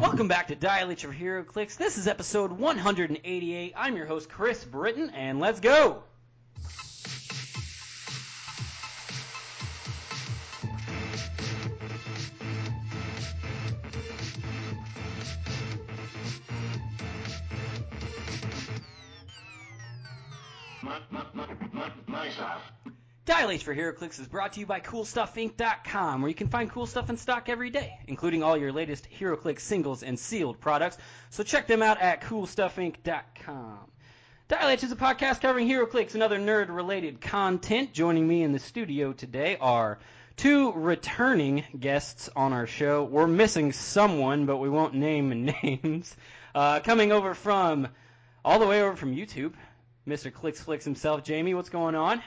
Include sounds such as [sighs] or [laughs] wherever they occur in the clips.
Welcome back to Dial H of HeroClix. This is episode 188. I'm your host, Chris Britton, and let's go! H for HeroClix is brought to you by CoolStuffInc.com, where you can find cool stuff in stock every day, including all your latest HeroClix singles and sealed products. So check them out at CoolStuffInc.com. Dial H is a podcast covering HeroClix and other nerd-related content. Joining me in the studio today are two returning guests on our show. We're missing someone, but we won't name [laughs] names. Uh, coming over from all the way over from YouTube, Mr. Clicks Flicks himself, Jamie. What's going on?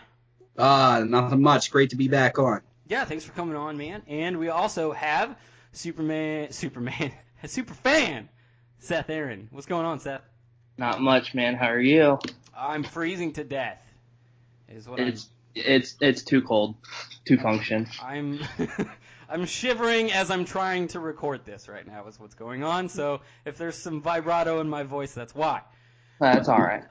Uh, nothing much. Great to be back on. Yeah, thanks for coming on, man. And we also have Superman, Superman, [laughs] super fan, Seth Aaron. What's going on, Seth? Not much, man. How are you? I'm freezing to death. Is what It's it's it's too cold to function. I'm. I'm, [laughs] I'm shivering as I'm trying to record this right now. Is what's going on. So if there's some vibrato in my voice, that's why. That's all right.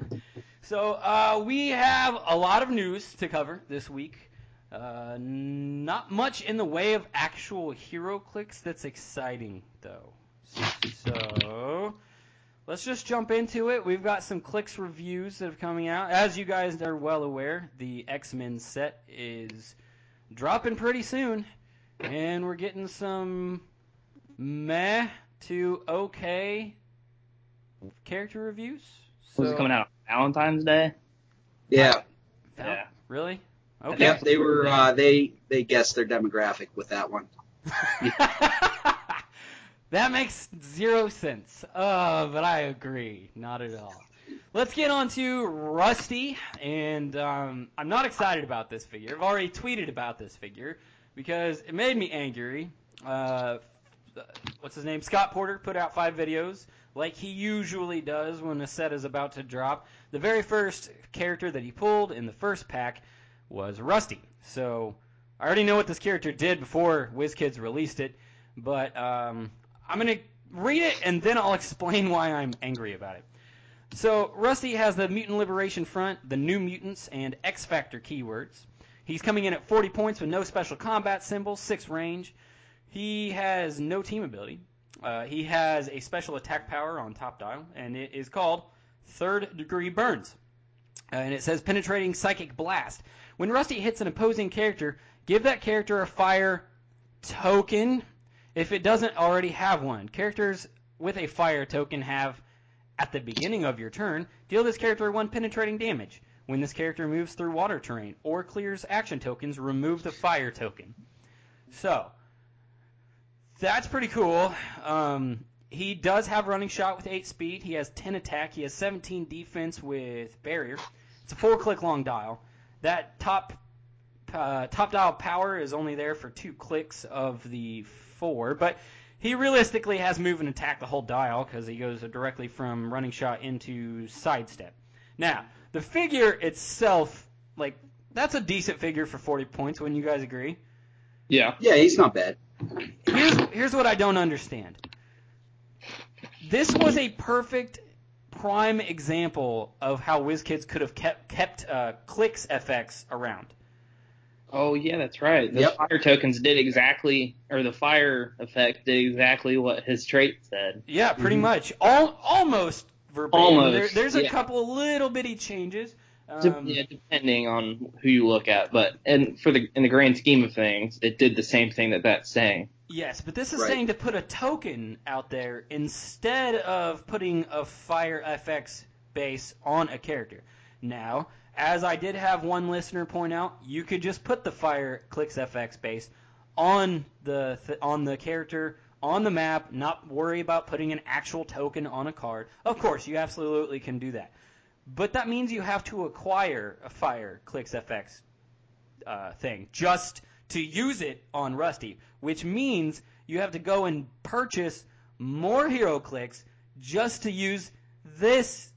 [laughs] so uh, we have a lot of news to cover this week. Uh, not much in the way of actual HeroClix that's exciting though. So let's just jump into it. We've got some clicks reviews that are coming out. As you guys are well aware, the X-Men set is dropping pretty soon, and we're getting some meh to okay character reviews. So, it coming out Valentine's Day? Yeah. Val- Yeah. Really? Okay. Yep. They were. Uh, they they guessed their demographic with that one. [laughs] that makes zero sense. Uh, but I agree. Not at all. Let's get on to Rusty, and um, I'm not excited about this figure. I've already tweeted about this figure because it made me angry. Uh, what's his name? Scott Porter put out five videos, like he usually does when a set is about to drop. The very first character that he pulled in the first pack was Rusty. So I already know what this character did before WizKids released it, but um, I'm gonna read it and then I'll [laughs] explain why I'm angry about it. So Rusty has the Mutant Liberation Front, the New Mutants, and X Factor keywords. He's coming in at 40 points with no special combat symbols, 6 range. He has no team ability. Uh, he has a special attack power on top dial, and it is called Third Degree Burns. Uh, and it says Penetrating Psychic Blast. When Rusty hits an opposing character, give that character a fire token if it doesn't already have one. Characters with a fire token have, at the beginning of your turn, deal this character one penetrating damage. When this character moves through water terrain or clears action tokens, remove the fire token. So, that's pretty cool. Um, he does have running shot with 8 speed. He has 10 attack. He has 17 defense with barrier. It's a 4 click long dial. That top uh, top dial power is only there for 2 clicks of the 4, but he realistically has move and attack the whole dial because he goes directly from running shot into sidestep. Now, the figure itself, like, that's a decent figure for 40 points. Wouldn't you guys agree? Yeah. Yeah, he's not bad. Here's here's what I don't understand. This was a perfect prime example of how WizKids could have kept kept uh, clicks FX around. Oh yeah, that's right. The Yep. fire tokens did exactly, or the fire effect did exactly what his trait said. Yeah, pretty Mhm. much. All almost verbatim. Almost, There, there's a yeah. couple little bitty changes. De- Um, yeah, depending on who you look at, but and for the in the grand scheme of things, it did the same thing that that's saying. Yes, but this is Right. saying to put a token out there instead of putting a fire FX base on a character. Now, as I did have one listener point out, you could just put the fire clicks FX base on the th- on the character on the map, not worry about putting an actual token on a card. Of course, you absolutely can do that. But that means you have to acquire a fire clicks FX uh, thing just to use it on Rusty, which means you have to go and purchase more HeroClix just to use this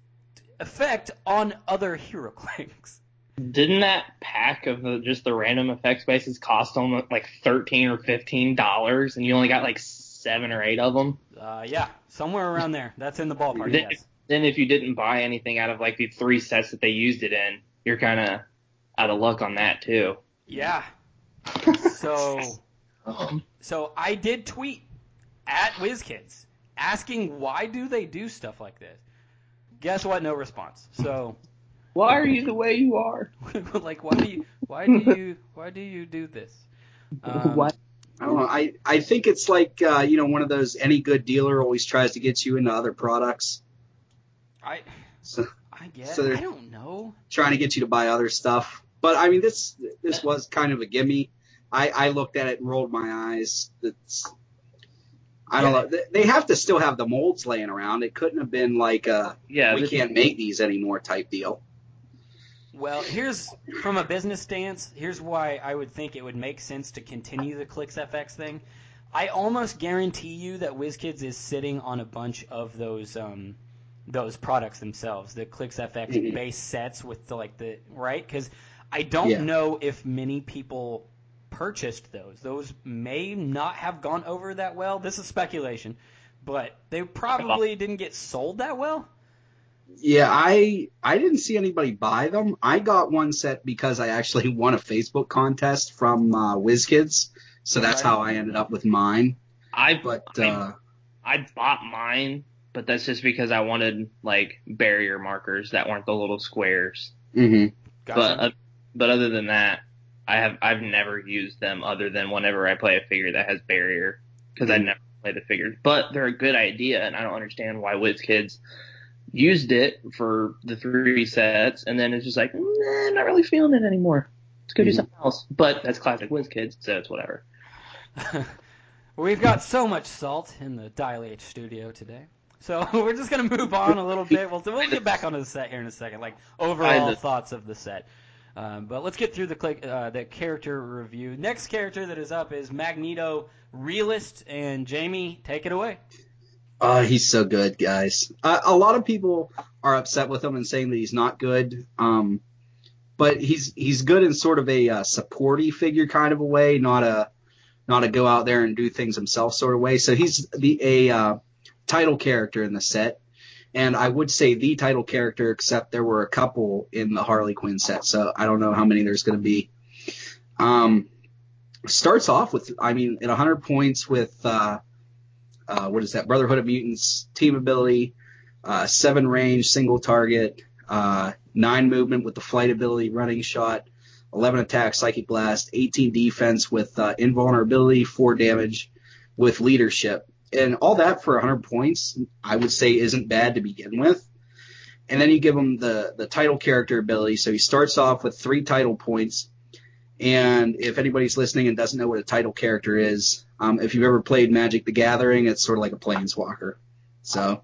effect on other hero [laughs] clicks. Didn't that pack of the, just the random effects bases cost almost like thirteen or fifteen dollars, and you only got like seven or eight of them. Uh, yeah, somewhere around there. That's in the ballpark. Yes. Then if you didn't buy anything out of like the three sets that they used it in, you're kind of out of luck on that too. Yeah. [laughs] So, so I did tweet at WizKids asking why do they do stuff like this. Guess what? No response. So, why are you the way you are? [laughs] like, why do you, why do you, why do you do this? Um, Why- I don't know. I, I think it's like, uh, you know, one of those any good dealer always tries to get you into other products. I, So I guess So there- I don't know. trying to get you to buy other stuff. But I mean, this this was kind of a gimme. I, I looked at it and rolled my eyes. It's I don't Yeah. know. They- They have to still have the molds laying around. It couldn't have been like a yeah, we can't make these anymore type deal. Well, here's from a business stance. Here's why I would think it would make sense to continue the Clicks FX thing. I almost guarantee you that WizKids is sitting on a bunch of those um, those products themselves, the Clicks FX Mhm. base sets with the like the right because I don't Yeah. know if many people purchased those. Those may not have gone over that well. This is speculation, but they probably didn't get sold that well. Yeah, I I didn't see anybody buy them. I got one set because I actually [laughs] won a Facebook contest from uh, WizKids, so that's Right. how I ended up with mine. I But I, uh, I bought mine, but that's just because I wanted like barrier markers that weren't the little squares. hmm Gotcha. But uh, but other than that, I have I've never used them other than whenever I play a figure that has barrier because I never play the figures. But they're a good idea, and I don't understand why WizKids used it for the three sets, and then it's just like, nah, I'm not really feeling it anymore. Let's go do Mhm. something else. But that's classic WizKids, so it's whatever. [laughs] We've got so much salt in the Dial H studio today. So [laughs] we're just gonna move on a little bit. We'll we'll get back onto the set here in a second, like overall thoughts of the set. Um, but let's get through the click, uh, the character review. Next character that is up is Magneto Realist, and Jamie, take it away. uh, he's so good, guys. Uh, a lot of people are upset with him and saying that he's not good. Um, but he's he's good in sort of a uh, supporty figure kind of a way, not a not a go out there and do things himself sort of way. So he's the a uh, title character in the set, and I would say the title character, except there were a couple in the Harley Quinn set. So I don't know how many there's going to be. Um, starts off with, I mean, at 100 points with uh, uh, what is that? Brotherhood of Mutants team ability, uh, seven range, single target, uh, nine movement with the flight ability, running shot, 11 attack, psychic blast, 18 defense with uh, invulnerability, four damage with leadership, and all that for 100 points. I would say isn't bad to begin with. And then you give him the the title character ability, so he starts off with three title points. And if anybody's listening and doesn't know what a title character is, um, if you've ever played Magic the Gathering, it's sort of like a planeswalker. So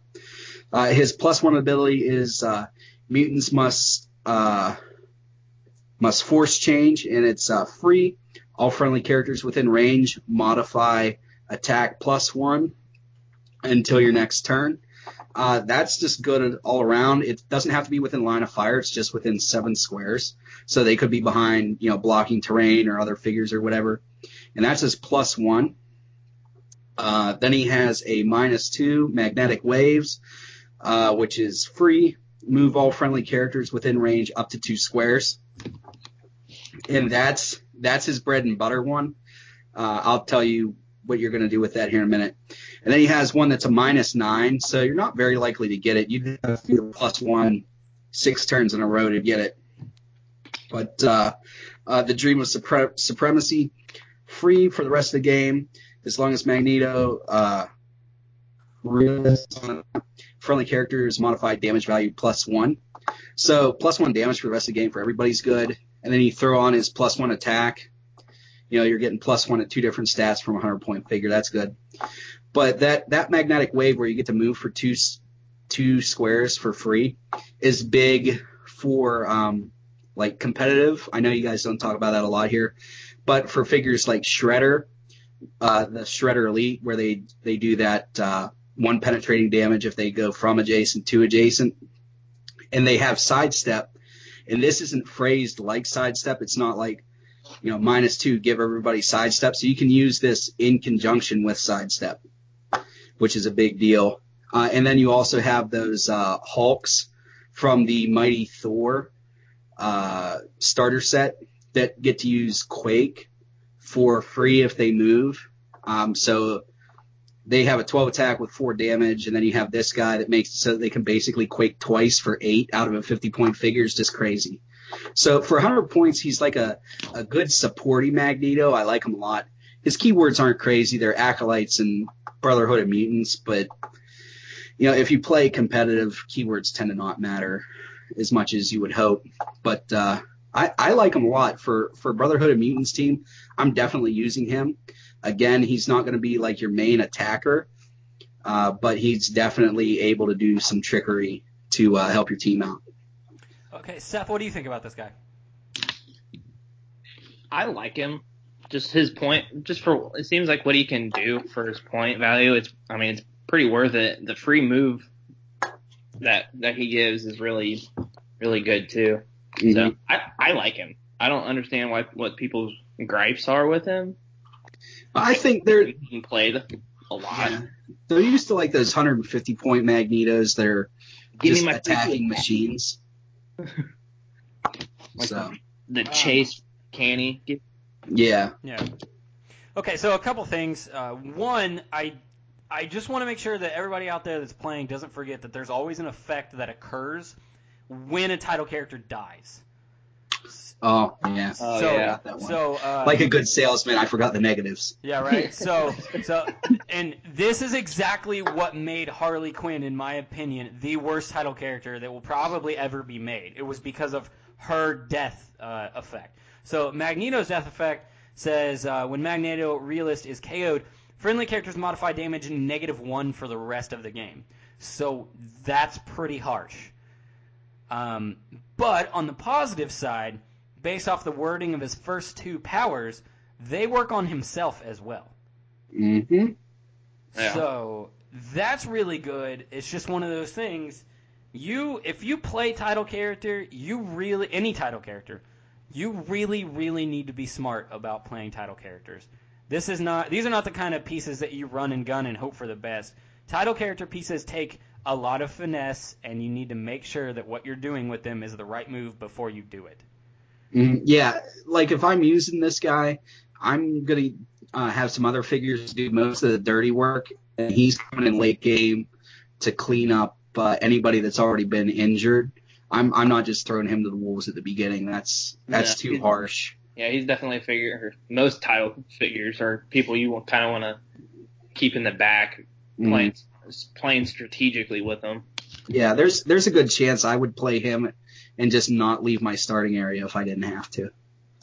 uh, his plus one ability is uh, mutants must uh, must force change, and it's uh, free. All friendly characters within range modify attack plus one until your next turn. Uh, that's just good all around. It doesn't have to be within line of fire. It's just within seven squares. So they could be behind, you know, blocking terrain or other figures or whatever. And that's his plus one. Uh, then he has a minus two magnetic waves, uh, which is free. Move all friendly characters within range up to two squares. And that's, that's his bread and butter one. Uh, I'll tell you what you're going to do with that here in a minute. And then he has one that's a minus nine, so you're not very likely to get it. You'd have to a plus one six turns in a row to get it. But uh, uh, the Dream of Supre- Supremacy, free for the rest of the game, as long as Magneto uh, friendly characters modified damage value plus one. So plus one damage for the rest of the game for everybody's good. And then you throw on his plus one attack. You know, you're getting plus one at two different stats from a 100 point figure. That's good. But that, that magnetic wave where you get to move for two, two squares for free is big for, um, like competitive. I know you guys don't talk about that a lot here, but for figures like Shredder, uh, the Shredder Elite, where they, they do that, uh, one penetrating damage if they go from adjacent to adjacent and they have sidestep. And this isn't phrased like sidestep. It's not like, you know, minus two, give everybody sidestep. So you can use this in conjunction with sidestep. Which is a big deal. Uh, and then you also have those uh, Hulks from the Mighty Thor uh, starter set that get to use Quake for free if they move. Um, so they have a 12 attack with four damage, and then you have this guy that makes so they can basically Quake twice for eight out of a 50 point figure. is just crazy. So for 100 points, he's like a, a good supporting Magneto. I like him a lot. His keywords aren't crazy. They're acolytes and Brotherhood of Mutants, but you know, if you play competitive, keywords tend to not matter as much as you would hope. But uh, I, I like him a lot for for Brotherhood of Mutants team. I'm definitely using him. Again, he's not going to be like your main attacker, uh, but he's definitely able to do some trickery to uh, help your team out. Okay, Seth, what do you think about this guy? I like him. Just his point, just for it seems like what he can do for his point value. It's, I mean, it's pretty worth it. The free move that that he gives is really, really good too. Mm-hmm. So I, I like him. I don't understand why what people's gripes are with him. I think they're He played a lot. yeah, they're used to like those 150 point magnetos that are Give just attacking machines. [laughs] Like so the chase canny. Give- yeah, Yeah. Okay, so a couple things. Uh, one, I I just want to make sure that everybody out there that's playing doesn't forget that there's always an effect that occurs when a title character dies. oh yeah, Oh, so, yeah. so uh, like a good salesman, I forgot the negatives. Yeah, right. [laughs] So, so, and this is exactly what made Harley Quinn, in my opinion, the worst title character that will probably ever be made. It was because of her death uh, effect. So, Magneto's death effect says uh, when Magneto Realist is KO'd, friendly characters modify damage in negative one for the rest of the game. So that's pretty harsh. Um, but on the positive side, based off the wording of his first two powers, they work on himself as well. Mm-hmm. Yeah. So that's really good. It's just one of those things. You, if you play title character, you really any title character, you really, really need to be smart about playing title characters. This is not; these are not the kind of pieces that you run and gun and hope for the best. Title character pieces take a lot of finesse, and you need to make sure that what you're doing with them is the right move before you do it. Mhm. Yeah, like if I'm using this guy, I'm gonna uh, have some other figures do most of the dirty work, and he's coming in late game to clean up uh, anybody that's already been injured. I'm I'm not just throwing him to the wolves at the beginning. That's that's Yeah. too harsh. Yeah, he's definitely a figure. Most title figures are people you kind of want to keep in the back, Mhm. playing playing strategically with them. Yeah, there's there's a good chance I would play him and just not leave my starting area if I didn't have to.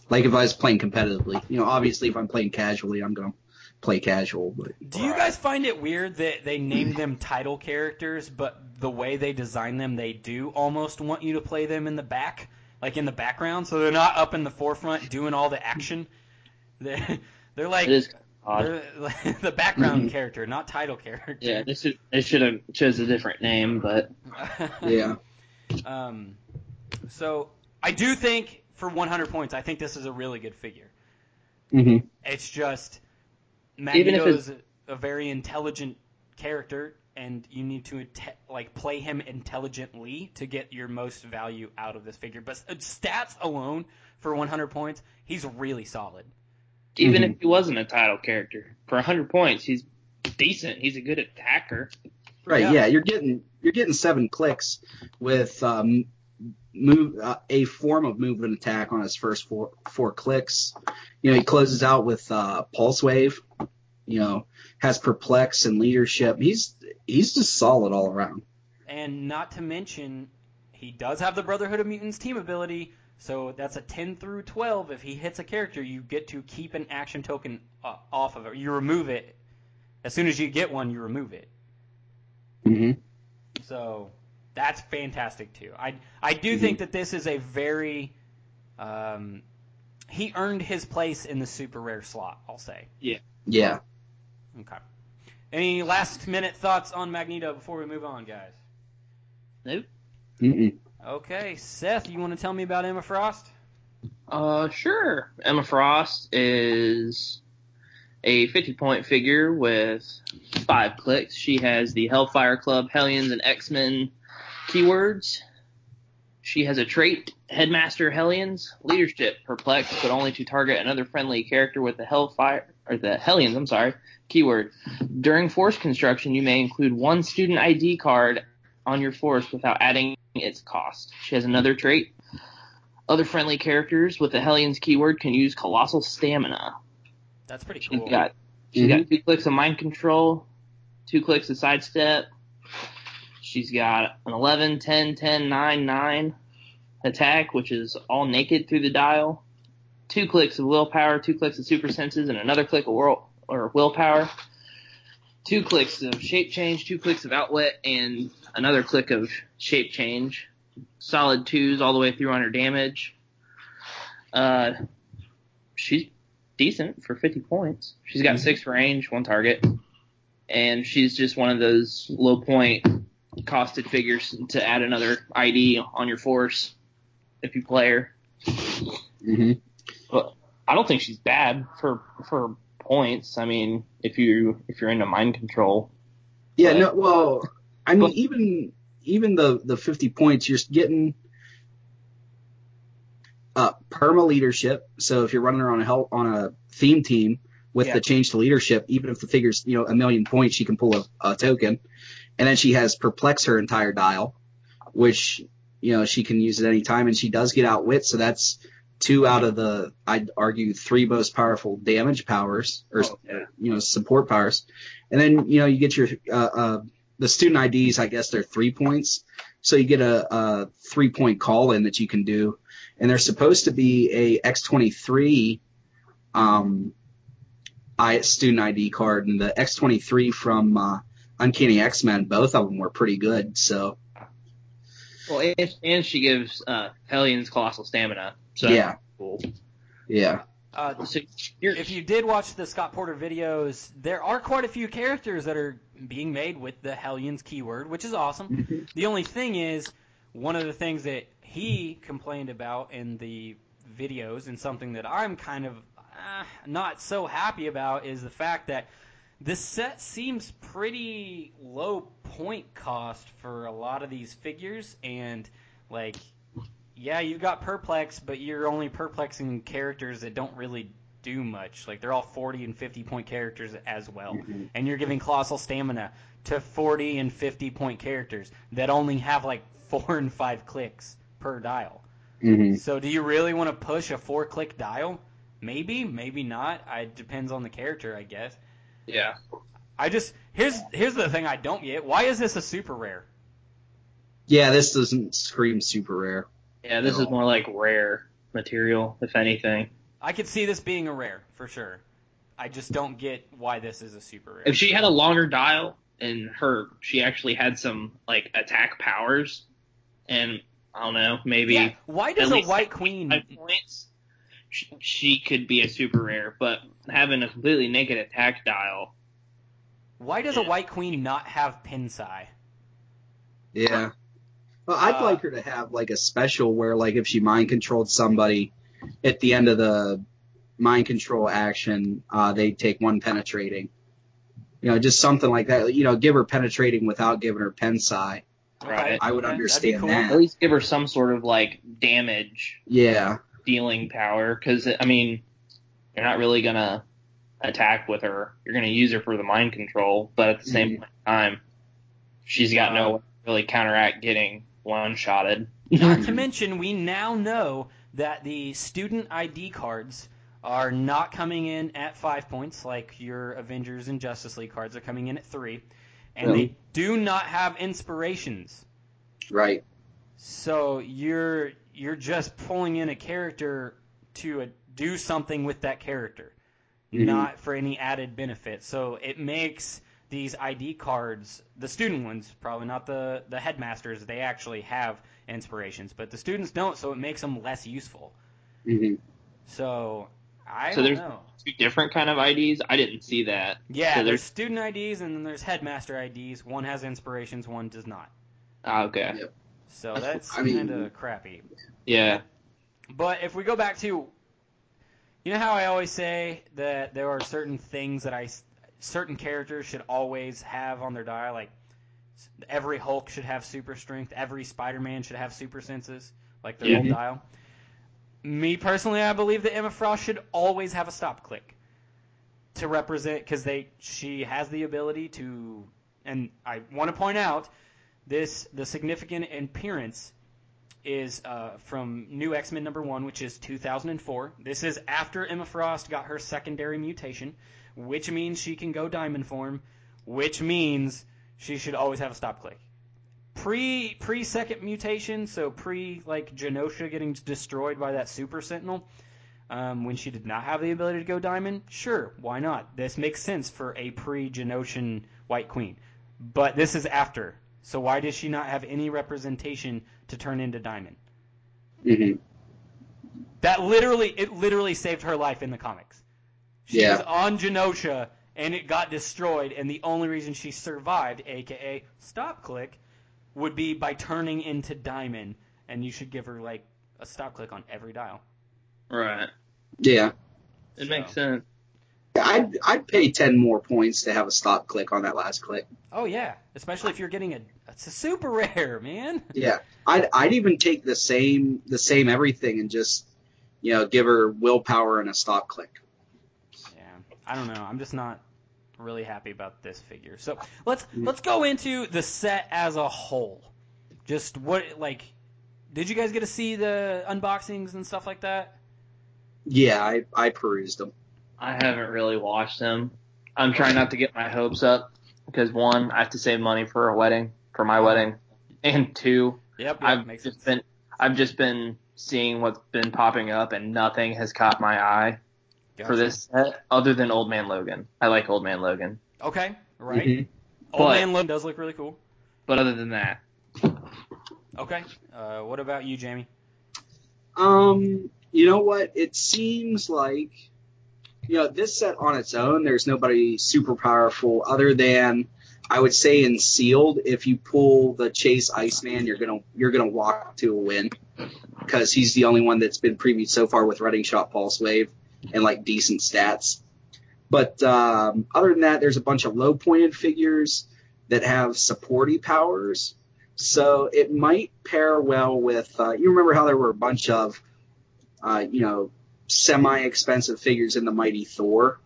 Like if I was playing competitively. You know, obviously if I'm playing casually, I'm gonna play casual, but Do you guys find it weird that they name them title characters, but the way they design them, they do almost want you to play them in the back, like in the background, so they're not up in the forefront doing all the action. They're, they're like It is odd. they're like [laughs] the background character, not title character. Yeah, they should they should have chose a different name, but [laughs] yeah. Um, so I do think for 100 points, I think this is a really good figure. hmm It's just Even if Magneto's a, a very intelligent character, and you need to like play him intelligently to get your most value out of this figure. But uh, stats alone for 100 points, he's really solid. even Mhm. if he wasn't a title character, for 100 points, he's decent. He's a good attacker. Right. Yeah. Yeah. You're getting you're getting seven clicks with um, move uh, a form of movement attack on his first four four clicks. You know, he closes out with uh, pulse wave. You know, has perplex and leadership. He's he's just solid all around. And not to mention, he does have the Brotherhood of Mutants team ability, so that's a 10 through 12. If he hits a character, you get to keep an action token uh, off of it. You remove it. As soon as you get one, you remove it. hmm So that's fantastic too. I I do think that this is a very um, he earned his place in the super rare slot. I'll say. Yeah. Yeah. Okay. Any last minute thoughts on Magneto before we move on, guys? Nope. Mm-mm. Okay, Seth, you want to tell me about Emma Frost? Uh, sure. Emma Frost is a 50 point figure with five clicks. She has the Hellfire Club, Hellions, and X-Men keywords. She has a trait, Headmaster Hellions, leadership, perplex, but only to target another friendly character with the Hellfire, or the Hellions, I'm sorry, keyword. During force construction, you may include one student ID card on your force without adding its cost. She has another trait. Other friendly characters with the Hellions keyword can use Colossal Stamina. That's pretty She's cool. got she's got mm-hmm. two clicks of mind control, two clicks of sidestep. She's got an 11, 10, 10, 9, 9 attack, which is all naked through the dial. Two clicks of willpower, two clicks of super senses, and another click of whirl, or willpower. Two clicks of shape change, two clicks of outlet, and another click of shape change. Solid twos all the way through on her damage. Uh, she's decent for 50 points. She's got six range, one target, and she's just one of those low point costed figures to add another ID on your force if you play her. hmm But I don't think she's bad for for points. I mean, if you if you're into mind control, Yeah, But- no, well, I mean, but- even even the the 50 points, you're getting uh, perma leadership. So if you're running her on a hel- on a theme team with Yeah. the change to leadership, even if the figure's you know a million points, she can pull a, a token, and then she has perplex her entire dial, which you know she can use at any time, and she does get outwit. So that's two out of the I'd argue three most powerful damage powers or Oh, yeah. you know support powers, and then you know you get your uh, uh, the student IDs. I guess they're three points, so you get a, a three point call in that you can do, and they're supposed to be a X23 um I student ID card, and the X23 from uh, Uncanny X Men. Both of them were pretty good. So well, and, and she gives uh, Hellions colossal stamina. So yeah, cool. yeah. Uh, So you're, if you did watch the Scott Porter videos, there are quite a few characters that are being made with the Hellions keyword, which is awesome. The only thing is, one of the things that he complained about in the videos, and something that I'm kind of uh, not so happy about, is the fact that this set seems pretty low point cost for a lot of these figures, and like, yeah, you've got perplex, but you're only perplexing characters that don't really do much. Like they're all 40 and 50 point characters as well, and you're giving colossal stamina to 40 and 50 point characters that only have like four and five clicks per dial. hmm So do you really want to push a four click dial? Maybe, maybe not. It depends on the character, I guess. Yeah. I just here's here's the thing I don't get. Why is this a super rare? Yeah, this doesn't scream super rare. Yeah, this is more like rare material, if anything. I could see this being a rare for sure. I just don't get why this is a super rare. If she had a longer dial and her, she actually had some like attack powers, and I don't know, maybe yeah, why does a white queen? points, she, she could be a super rare. But having a completely naked attack dial, Why does a white queen not have pin psi? Yeah. Well, I'd Uh, like her to have like a special where like if she mind controlled somebody at the end of the mind control action, uh, they take one penetrating. You know, just something like that. You know, give her penetrating without giving her Pensai. Right. I would understand that'd that. at least give her some sort of like damage Yeah. Dealing power. Because I mean, you're not really gonna attack with her. You're gonna use her for the mind control, but at the same Mhm. time, she's got Uh, no way to really counteract getting one shotted. Not [laughs] to mention, we now know that the student ID cards are not coming in at five points like your Avengers and Justice League cards are coming in at three, and Really? they do not have inspirations. Right. So you're you're just pulling in a character to uh do something with that character, Mhm. not for any added benefit. So it makes these ID cards, the student ones, probably not the the headmasters, they actually have inspirations, but the students don't. So it makes them less useful. hmm So I So don't there's- know. Two different kind of IDs. I didn't see that. Yeah, so there's there's student IDs and then there's headmaster IDs. One has inspirations, one does not. ah, okay. Yep. So That's- I mean- kind of crappy. Yeah. But if we go back to You know how I always say that there are certain things that I, certain characters should always have on their dial, like every Hulk should have super strength, every Spider-Man should have super senses, like their Yeah. whole dial. Me personally, I believe that Emma Frost should always have a stop click to represent because they she has the ability to, and I want to point out this the significant appearance is uh, from New X Men number one, which is 2004. This is after Emma Frost got her secondary mutation, which means she can go Diamond form, which means she should always have a stop click. Pre pre second mutation, so pre like Genosha getting destroyed by that Super Sentinel, um, when she did not have the ability to go Diamond, sure, why not? This makes sense for a pre Genosian White Queen. But this is after, so why does she not have any representation to turn into Diamond? hmm That literally, it literally saved her life in the comics. She Yeah. was on Genosha and it got destroyed, and the only reason she survived, aka stop click, would be by turning into Diamond. And you should give her like a stop click on every dial. Right. Yeah. It So- makes sense. I'd I'd pay ten more points to have a stop click on that last click. Oh yeah, especially if you're getting a it's a super rare [laughs] man. Yeah. I'd I'd even take the same the same everything and just you know give her willpower and a stop click. Yeah, I don't know. I'm just not really happy about this figure. So let's mm. let's go into the set as a whole. Just what like, did you guys get to see the unboxings and stuff like that? Yeah, I I perused them. I haven't really watched them. I'm trying not to get my hopes up because one, I have to save money for a wedding, for my wedding, and two, Yep, yep I've makes just sense. been I've just been seeing what's been popping up and nothing has caught my eye for this set other than Old Man Logan. I like Old Man Logan, Okay, right. Mhm. Old But- Man Logan does look really cool. but other than that, Okay, uh, what about you, Jamie? Um, you know what? It seems like you know this set on its own. There's nobody super powerful other than I would say in sealed. If you pull the Chase Iceman, you're gonna you're gonna walk to a win because he's the only one that's been previewed so far with Running Shot Pulse Wave and like decent stats. But um, other than that, there's a bunch of low pointed figures that have supporty powers. So it might pair well with. Uh, you remember how there were a bunch of, uh, you know, semi-expensive figures in the Mighty Thor.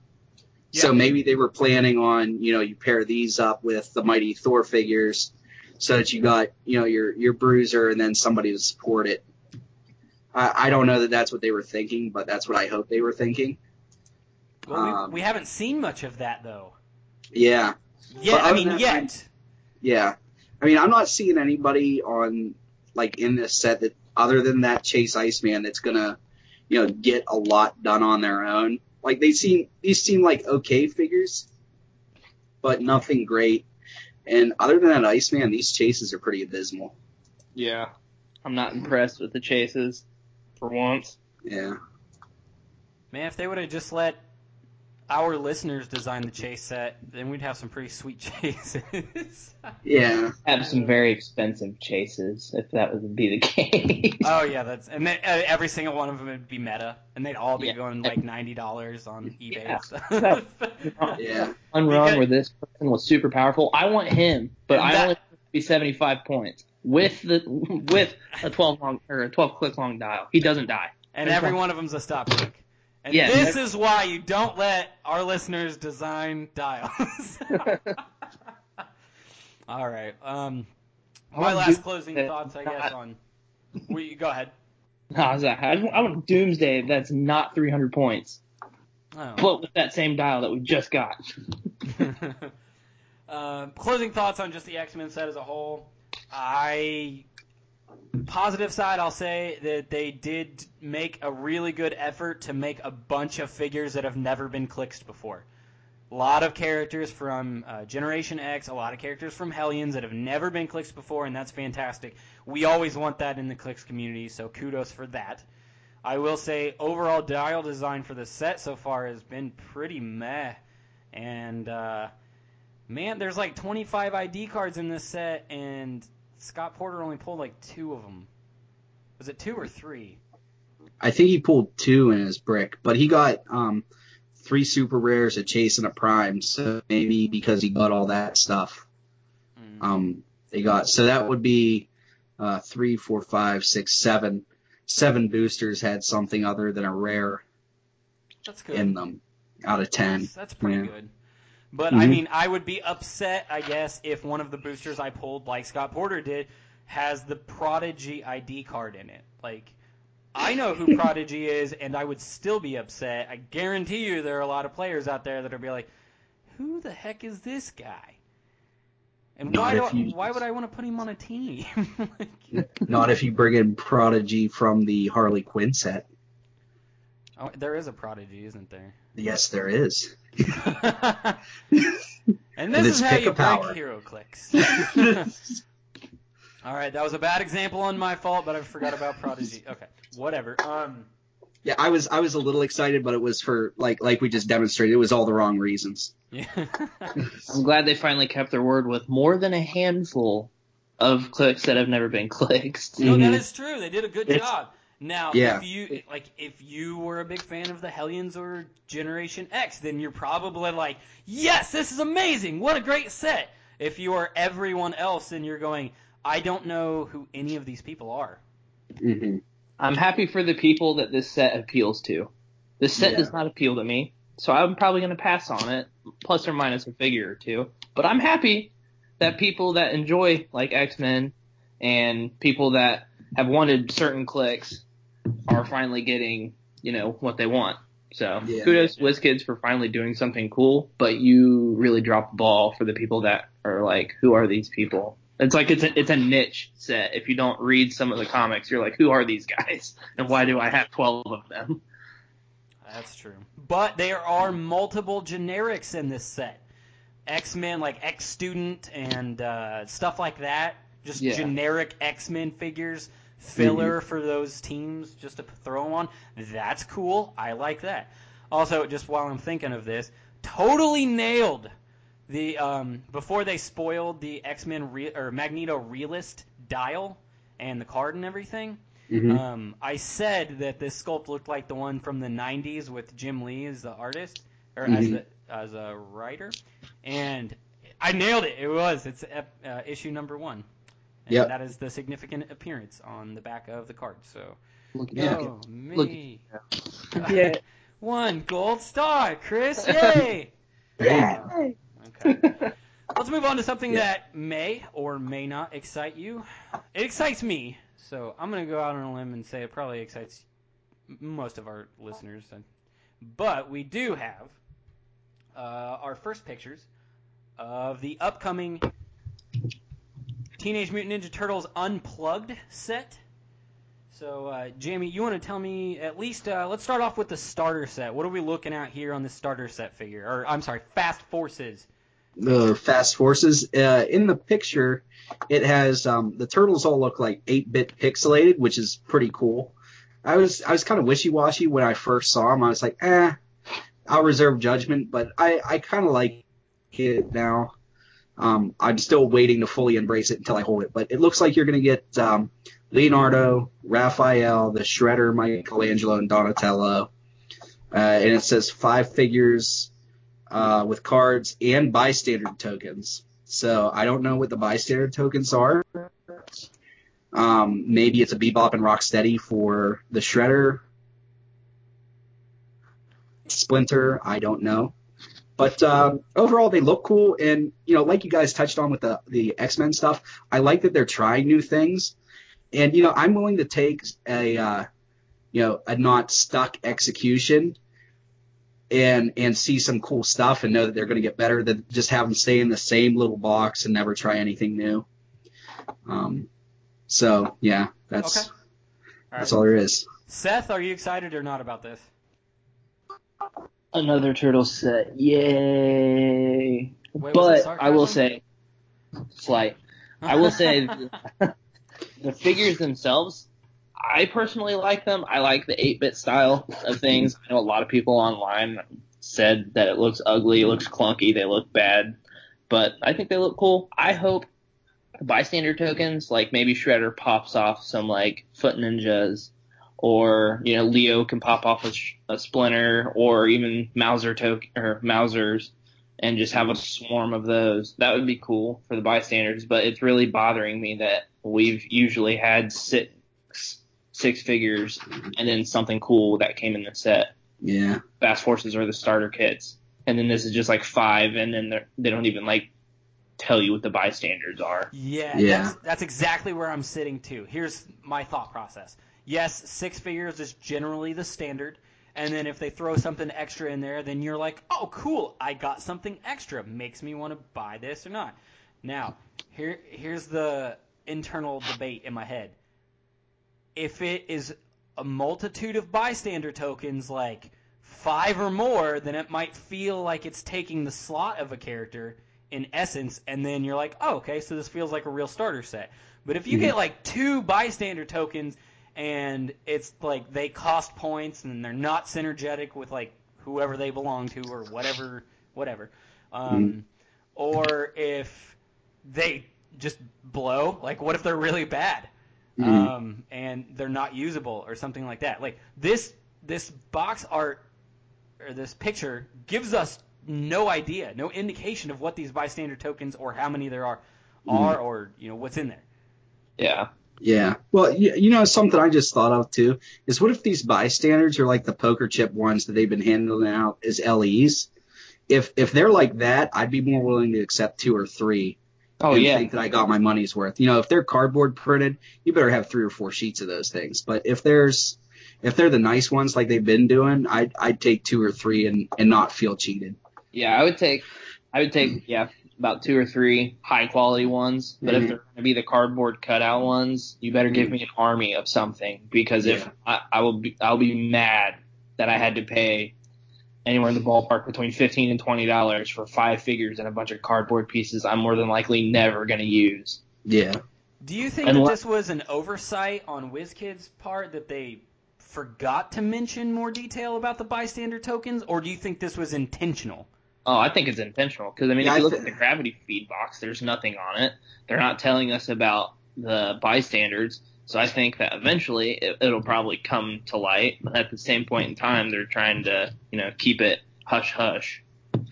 So maybe they were planning on, you know, you pair these up with the Mighty Thor figures, so that you got, you know, your your Bruiser and then somebody to support it. I, I don't know that that's what they were thinking, but that's what I hope they were thinking. Well, we, Um, we haven't seen much of that though. Yeah, Yeah, I mean, that, yet. yeah. I mean, I'm not seeing anybody on like in this set that other than that Chase Iceman that's gonna, you know, get a lot done on their own. Like they seem these seem like okay figures, but nothing great. And other than that Iceman, these chases are pretty abysmal. yeah, I'm not impressed with the chases for once. Yeah. Man, if they would have just let our listeners design the chase set, then we'd have some pretty sweet [laughs] chases. Yeah. Have some very expensive chases if that would be the [laughs] case. oh yeah, that's and then uh, every single one of them would be meta, and they'd all be Yeah. going like ninety dollars on eBay. Yeah. stuff. Yeah. One run Because- where this person was super powerful. I want him, but And I only want to be 75 points with the with a 12 long or a 12 click long dial. He doesn't die. and every one of them's a stop click. And Yeah, this is why you don't let our listeners design dials. [laughs] all right. Um, my last closing uh, thoughts, I guess, on. We go ahead. No, I was like, I I want Doomsday that's not 300 points, Oh. but with that same dial that we just got. [laughs] uh, closing thoughts on just the X Men set as a whole. I positive side, I'll say that they did make a really good effort to make a bunch of figures that have never been clicked before. A lot of characters from uh, Generation X, a lot of characters from Hellions that have never been clicks before, and that's fantastic. We always want that in the clicks community, so kudos for that. I will say overall dial design for the set so far has been pretty meh, and uh, man, there's like 25 ID cards in this set, and Scott Porter only pulled like two of them. Was it two or three? I think he pulled two in his brick, but he got um three super rares, a chase, and a prime. So maybe because he got all that stuff, Mm. um, they got so that would be uh three, four, five, six, seven. Seven boosters had something other than a rare That's good. in them out of ten. That's, that's pretty Yeah. good. But I Mhm. mean, I would be upset, I guess, if one of the boosters I pulled, like Scott Porter did, has the Prodigy ID card in it. Like, I know who [laughs] Prodigy is, and I would still be upset. I guarantee you, there are a lot of players out there that would be like, "Who the heck is this guy?" And why do I, why would I want to put him on a team? [laughs] Like, Not if you bring in Prodigy from the Harley Quinn set. Oh, there is a Prodigy, isn't there? Yes, there is. [laughs] and this is how you break power. HeroClix. [laughs] All right, that was a bad example on my fault, but I forgot about Prodigy. Okay, whatever. Um, Yeah, I was I was a little excited, but it was for like like we just demonstrated, it was all the wrong reasons. yeah. [laughs] I'm glad they finally kept their word with more than a handful of clicks that have never been clicked. no, that Mhm. is true. They did a good It's- job. Now, Yeah. if you like, if you were a big fan of the Hellions or Generation X, then you're probably like, "Yes, this is amazing! What a great set!" If you are everyone else, then you're going, "I don't know who any of these people are." hmm I'm happy for the people that this set appeals to. This set Yeah. does not appeal to me, so I'm probably going to pass on it, plus or minus a figure or two. But I'm happy that people that enjoy like X-Men and people that have wanted certain clicks are finally getting, you know, what they want. So Yeah. kudos to WizKids for finally doing something cool, but you really dropped the ball for the people that are like, who are these people? It's like it's a, it's a niche set. If you don't read some of the comics, you're like, who are these guys? [laughs] And why do I have 12 of them? That's true. But there are multiple generics in this set. X Men, like X Student and uh, stuff like that. Just Yeah. generic X Men figures, filler for those teams, just to throw them on. That's cool. I like that. Also, just while I'm thinking of this, totally nailed the um, before they spoiled the X Men re- or Magneto Realist dial and the card and everything. hmm Um, I said that this sculpt looked like the one from the '90s with Jim Lee as the artist or as Mhm. the as a writer, and I nailed it. It was it's uh, issue number one. And Yep. that is the significant appearance on the back of the card. So Look Yeah. go Look- me. Yeah. [laughs] One gold star, Chris. Yay! [laughs] Yeah. Okay. Let's move on to something Yeah. that may or may not excite you. It excites me, so I'm going to go out on a limb and say it probably excites most of our listeners. But we do have uh, our first pictures of the upcoming Teenage Mutant Ninja Turtles Unplugged set. So, uh, Jamie, you want to tell me at least? Uh, let's start off with the starter set. What are we looking at here on the starter set figure? Or I'm sorry, Fast Forces. The fast forces uh, in the picture, it has um, the turtles all look like 8-bit pixelated, which is pretty cool. I was I was kind of wishy-washy when I first saw them. I was like, eh, I'll reserve judgment, but I I kind of like it now. Um, I'm still waiting to fully embrace it until I hold it, but it looks like you're gonna get um, Leonardo, Raphael, the Shredder, Michelangelo, and Donatello. Uh, and it says five figures uh, with cards and bystander tokens. So I don't know what the bystander tokens are. Um, maybe it's a Bebop and Rocksteady for the Shredder. Splinter, I don't know. But um, overall, they look cool, and you know, like you guys touched on with the the X Men stuff, I like that they're trying new things, and you know, I'm willing to take a uh, you know a not stuck execution and and see some cool stuff and know that they're going to get better than just have them stay in the same little box and never try anything new. Um, so yeah, that's Okay. All that's all there is. Seth, are you excited or not about this? Another turtle set. Yay. Wait, but I will say, slight. I will say [laughs] the figures themselves, I personally like them. I like the 8-bit style of things. I know a lot of people online said that it looks ugly, it looks clunky, they look bad, but I think they look cool. I hope bystander tokens, like maybe Shredder pops off some like foot ninjas or you know Leo can pop off a, a splinter, or even Mouser token or Mousers, and just have a swarm of those. That would be cool for the bystanders. But it's really bothering me that we've usually had six six figures and then something cool that came in the set. Yeah. Fast forces are the starter kits, and then this is just like five, and then they're- they don't even like tell you what the bystanders are. Yeah, Yeah. That's, that's exactly where I'm sitting too. Here's my thought process. Yes, six figures is generally the standard, and then if they throw something extra in there, then you're like, oh, cool, I got something extra. Makes me want to buy this or not. Now, here here's the internal debate in my head. If it is a multitude of bystander tokens, like five or more, then it might feel like it's taking the slot of a character in essence, and then you're like, oh, okay, so this feels like a real starter set. But if you Mhm. get like two bystander tokens and it's like they cost points and they're not synergetic with like whoever they belong to or whatever, whatever, um, or if they just blow, like what if they're really bad? Mhm. um, and they're not usable or something like that. Like this this box art or this picture gives us no idea, no indication of what these bystander tokens or how many there are are or you know what's in there. Yeah. Yeah. Well, you, you know, something I just thought of too is what if these bystanders are like the poker chip ones that they've been handing out as LEs? If if they're like that, I'd be more willing to accept two or three. Oh, and yeah. think that I got my money's worth. You know, if they're cardboard printed, you better have three or four sheets of those things. But if there's if they're the nice ones like they've been doing, I'd I'd take two or three and and not feel cheated. Yeah, I would take, I would take, yeah, about two or three high quality ones. But Mhm. if they're going to be the cardboard cutout ones, you better give me an army of something because if I, I will be, I'll be mad that I had to pay anywhere in the ballpark between fifteen and twenty dollars for five figures and a bunch of cardboard pieces. I'm more than likely never going to use. Yeah. Do you think And that this was an oversight on WizKids' part that they forgot to mention more detail about the bystander tokens, or do you think this was intentional? Oh, I think it's intentional because I mean, Yeah, if you look at the gravity feed box, there's nothing on it. They're not telling us about the bystanders, so I think that eventually it, it'll probably come to light. But at the same point in time, they're trying to, you know, keep it hush hush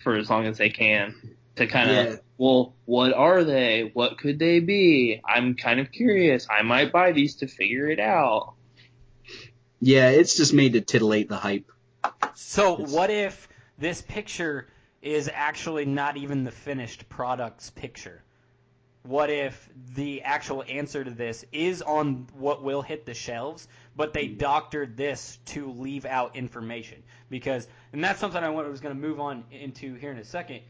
for as long as they can to kind of, Yeah. well, what are they? What could they be? I'm kind of curious. I might buy these to figure it out. Yeah, it's just made to titillate the hype. So It's- what if this picture is actually not even the finished product's picture? What if the actual answer to this is on what will hit the shelves, but they mm. doctored this to leave out information? Because, and that's something I was going to move on into here in a second,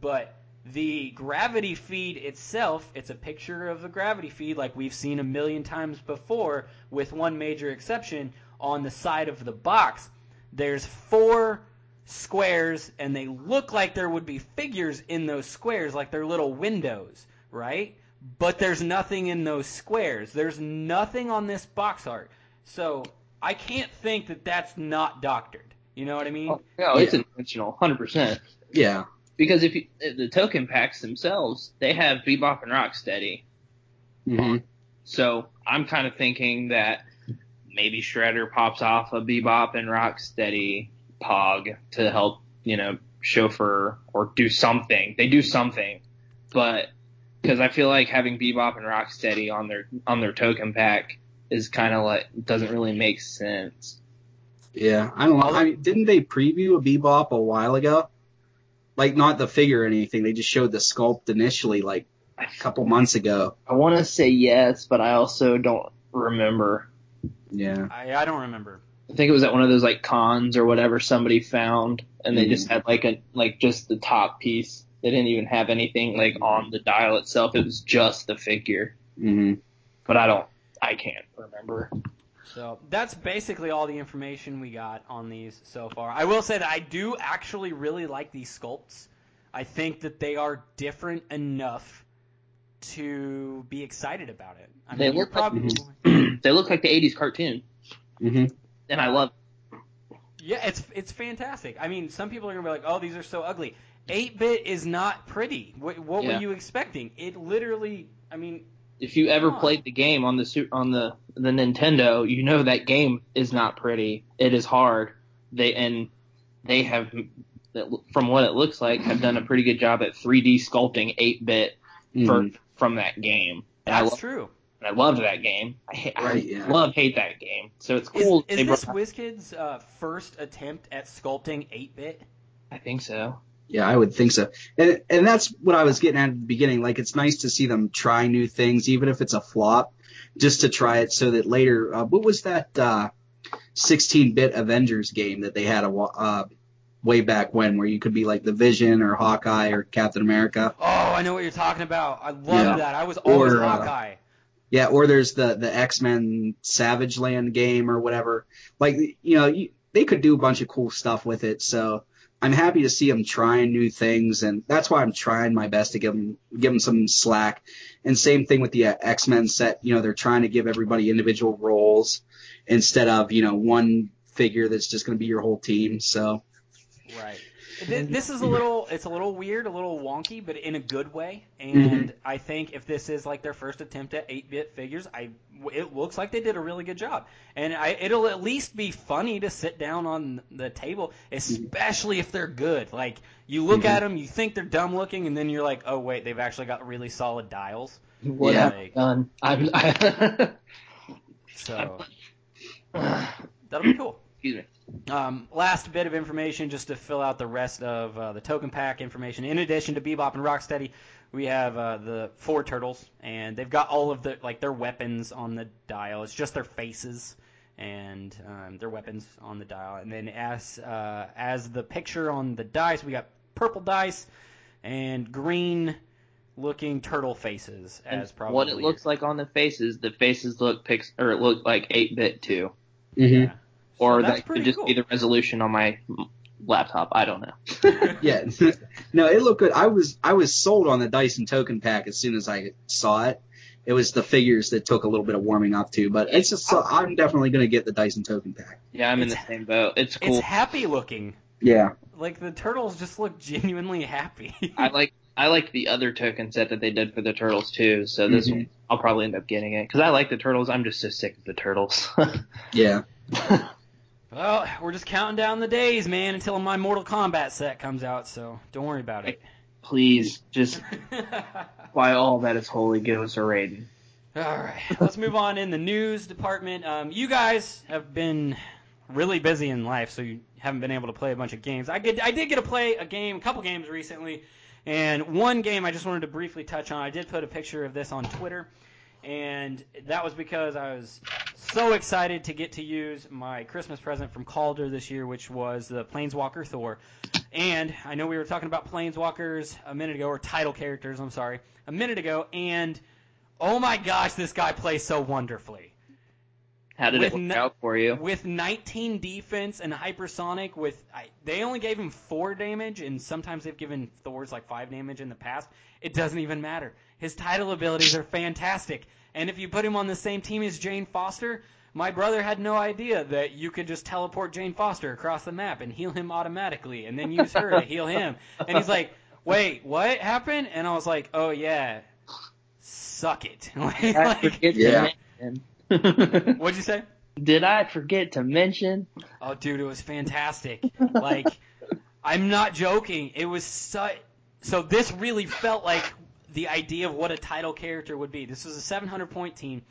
but the gravity feed itself, it's a picture of the gravity feed like we've seen a million times before, with one major exception. On the side of the box, there's four squares, and they look like there would be figures in those squares, like they're little windows, right? But there's nothing in those squares. There's nothing on this box art. So I can't think that that's not doctored. You know what I mean? Oh, no, it's Yeah. intentional, hundred percent. Yeah. Because if you, the token packs themselves, they have Bebop and Rocksteady. hmm So I'm kind of thinking that maybe Shredder pops off a Bebop and Rocksteady Pog to help, you know, chauffeur or do something. They do something, but because I feel like having Bebop and Rocksteady on their on their token pack is kind of like doesn't really make sense. Yeah, I don't know. I mean, didn't they preview a Bebop a while ago? Like not the figure or anything. They just showed the sculpt initially, like a couple months ago. I want to say yes, but I also don't remember. Yeah. I, I don't remember. I think it was at one of those like cons or whatever somebody found, and they Mhm. just had like a like just the top piece. They didn't even have anything like on the dial itself. It was just the figure. hmm But I don't, I can't remember. So that's basically all the information we got on these so far. I will say that I do actually really like these sculpts. I think that they are different enough to be excited about it. I They mean, you're look like- probably [clears throat] they look like the '80s cartoon, hmm and I love. yeah, it's it's fantastic. I mean, some people are gonna be like, "Oh, these are so ugly." Eight bit is not pretty. What, what Yeah. were you expecting? It literally, I mean, if you ever Huh. played the game on the Su- on the the Nintendo, you know that game is not pretty. It is hard. They and they have, from what it looks like, have done a pretty good job at 3D sculpting 8-bit for Mhm. from that game. And I, That's true. And I loved that game. I, ha- I Right, yeah. love hate that game. So it's cool. is they this brought- WizKids' uh, first attempt at sculpting 8-bit? I think so. Yeah, I would think so. And and that's what I was getting at at the beginning. Like it's nice to see them try new things, even if it's a flop, just to try it so that later. Uh, what was that uh, 16-bit Avengers game that they had a wa- uh, way back when, where you could be like the Vision or Hawkeye or Captain America? Oh, I know what you're talking about. I love Yeah. that. I was always Or, uh, Hawkeye. Yeah, or there's the the X Men Savage Land game or whatever. Like you know, you, they could do a bunch of cool stuff with it. So I'm happy to see them trying new things, and that's why I'm trying my best to give them give them some slack. And same thing with the uh, X Men set. You know, they're trying to give everybody individual roles instead of you know one figure that's just going to be your whole team. So Right. Th- [laughs] This is a little, it's a little weird, a little wonky, but in a good way. And mm-hmm. I think if this is like their first attempt at 8-bit figures, I, it looks like they did a really good job. And I, it'll at least be funny to sit down on the table, especially if they're good. Like you look mm-hmm. at them, you think they're dumb looking, and then you're like, oh wait, they've actually got really solid dials. What Yeah. have I done? I'm, I, [laughs] So [sighs] that'll be cool. Excuse me. Um, last bit of information just to fill out the rest of uh, the token pack information. In addition to Bebop and Rocksteady, we have uh, the four turtles, and they've got all of the like their weapons on the dial. It's just their faces and um, their weapons on the dial. And then as uh, as the picture on the dice, we got purple dice and green looking turtle faces And as probably what it looks like on the faces, the faces look pix or look like 8-bit too. Yeah. So Or that's that could just cool. be the resolution on my laptop. I don't know. [laughs] yeah, no, it looked good. I was I was sold on the dice and token pack as soon as I saw it. It was the figures that took a little bit of warming up to, but it's just so I'm definitely going to get the dice and token pack. Yeah, I'm in the same boat. It's cool. It's happy looking. Yeah. Like the turtles just look genuinely happy. I like I like the other token set that they did for the turtles too. So this Mhm. one I'll probably end up getting it because I like the turtles. I'm just so sick of the turtles. [laughs] Yeah. [laughs] Well, we're just counting down the days, man, until my Mortal Kombat set comes out, so don't worry about it. Please, just [laughs] by all that is holy, give us a rating. Alright, let's move on in the news department. Um, you guys have been really busy in life, so you haven't been able to play a bunch of games. I, get, I did get to play a game, a couple games recently, and one game I just wanted to briefly touch on. I did put a picture of this on Twitter, and that was because I was so excited to get to use my Christmas present from Calder this year, which was the Planeswalker Thor. And I know we were talking about Planeswalkers a minute ago, or title characters, I'm sorry, a minute ago, and oh my gosh, this guy plays so wonderfully. How did With it work no- out for you? With 19 defense and hypersonic, with I, they only gave him four damage, and sometimes they've given Thor's like five damage in the past. It doesn't even matter. His title abilities are fantastic, and if you put him on the same team as Jane Foster, my brother had no idea that you could just teleport Jane Foster across the map and heal him automatically, and then use her to heal him. And he's like, "Wait, what happened?" And I was like, "Oh yeah, suck it." I [laughs] Like- forget Yeah. [laughs] what'd you say? Did I forget to mention? Oh, dude, it was fantastic. Like, I'm not joking. It was so. So this really felt like the idea of what a title character would be. This was a 700 point team.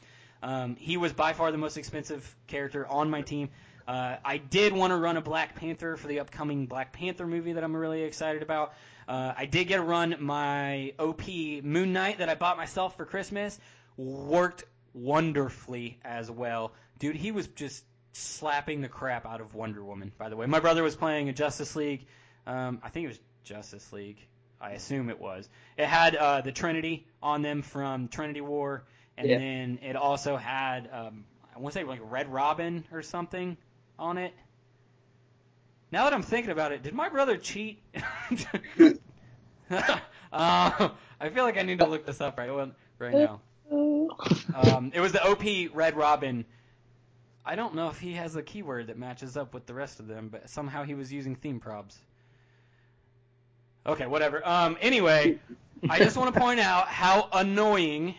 Um, he was by far the most expensive character on my team. Uh, I did want to run a Black Panther for the upcoming Black Panther movie that I'm really excited about. Uh, I did get to run my OP Moon Knight that I bought myself for Christmas. Worked wonderfully as well. Dude, he was just slapping the crap out of Wonder Woman, by the way. My brother was playing a Justice League. Um, I think it was Justice League. I assume it was. It had uh, the Trinity on them from Trinity War, and Yeah. then it also had, um, I want to say like Red Robin or something on it. Now that I'm thinking about it, did my brother cheat? [laughs] [laughs] uh, I feel like I need to look this up right, right now. Um, it was the OP Red Robin. I don't know if he has a keyword that matches up with the rest of them, but somehow he was using theme probs. Okay, whatever. Um, anyway, I just want to point out how annoying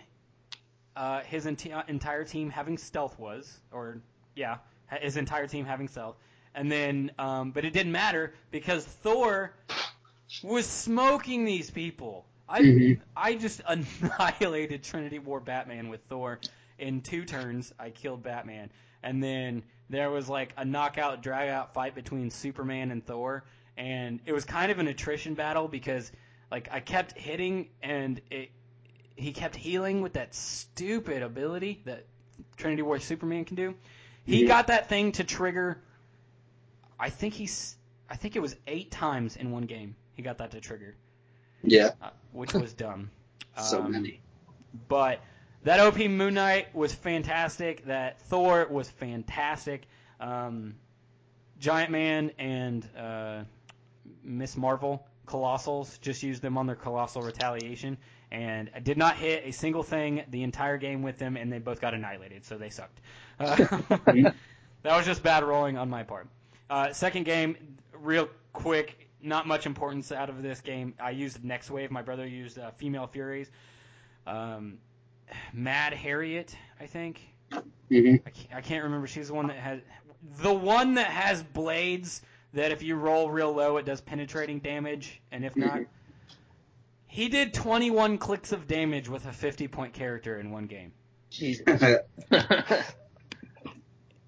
uh, his enti- entire team having stealth was, or yeah, his entire team having stealth, and then um, but it didn't matter because Thor was smoking these people. I Mhm. I just [laughs] annihilated Trinity War Batman with Thor in two turns. I killed Batman, and then there was like a knockout drag out fight between Superman and Thor, and it was kind of an attrition battle because like I kept hitting and it he kept healing with that stupid ability that Trinity War Superman can do. He Yeah. got that thing to trigger. I think he's. I think it was eight times in one game. He got that to trigger, Yeah, uh, which was dumb. [laughs] so Um, many. But that OP Moon Knight was fantastic. That Thor was fantastic. Um, Giant Man and uh, Miss Marvel, Colossals, just used them on their Colossal Retaliation. And I did not hit a single thing the entire game with them, and they both got annihilated, so they sucked. Uh, [laughs] that was just bad rolling on my part. Uh, second game, real quick, not much importance out of this game. I used Next Wave. My brother used uh, Female Furies. Um, Mad Harriet, I think. hmm I can't, I can't remember. She's the one that has the one that has blades that if you roll real low, it does penetrating damage, and if not, he did 21 clicks of damage with a 50 point character in one game. Jesus. [laughs]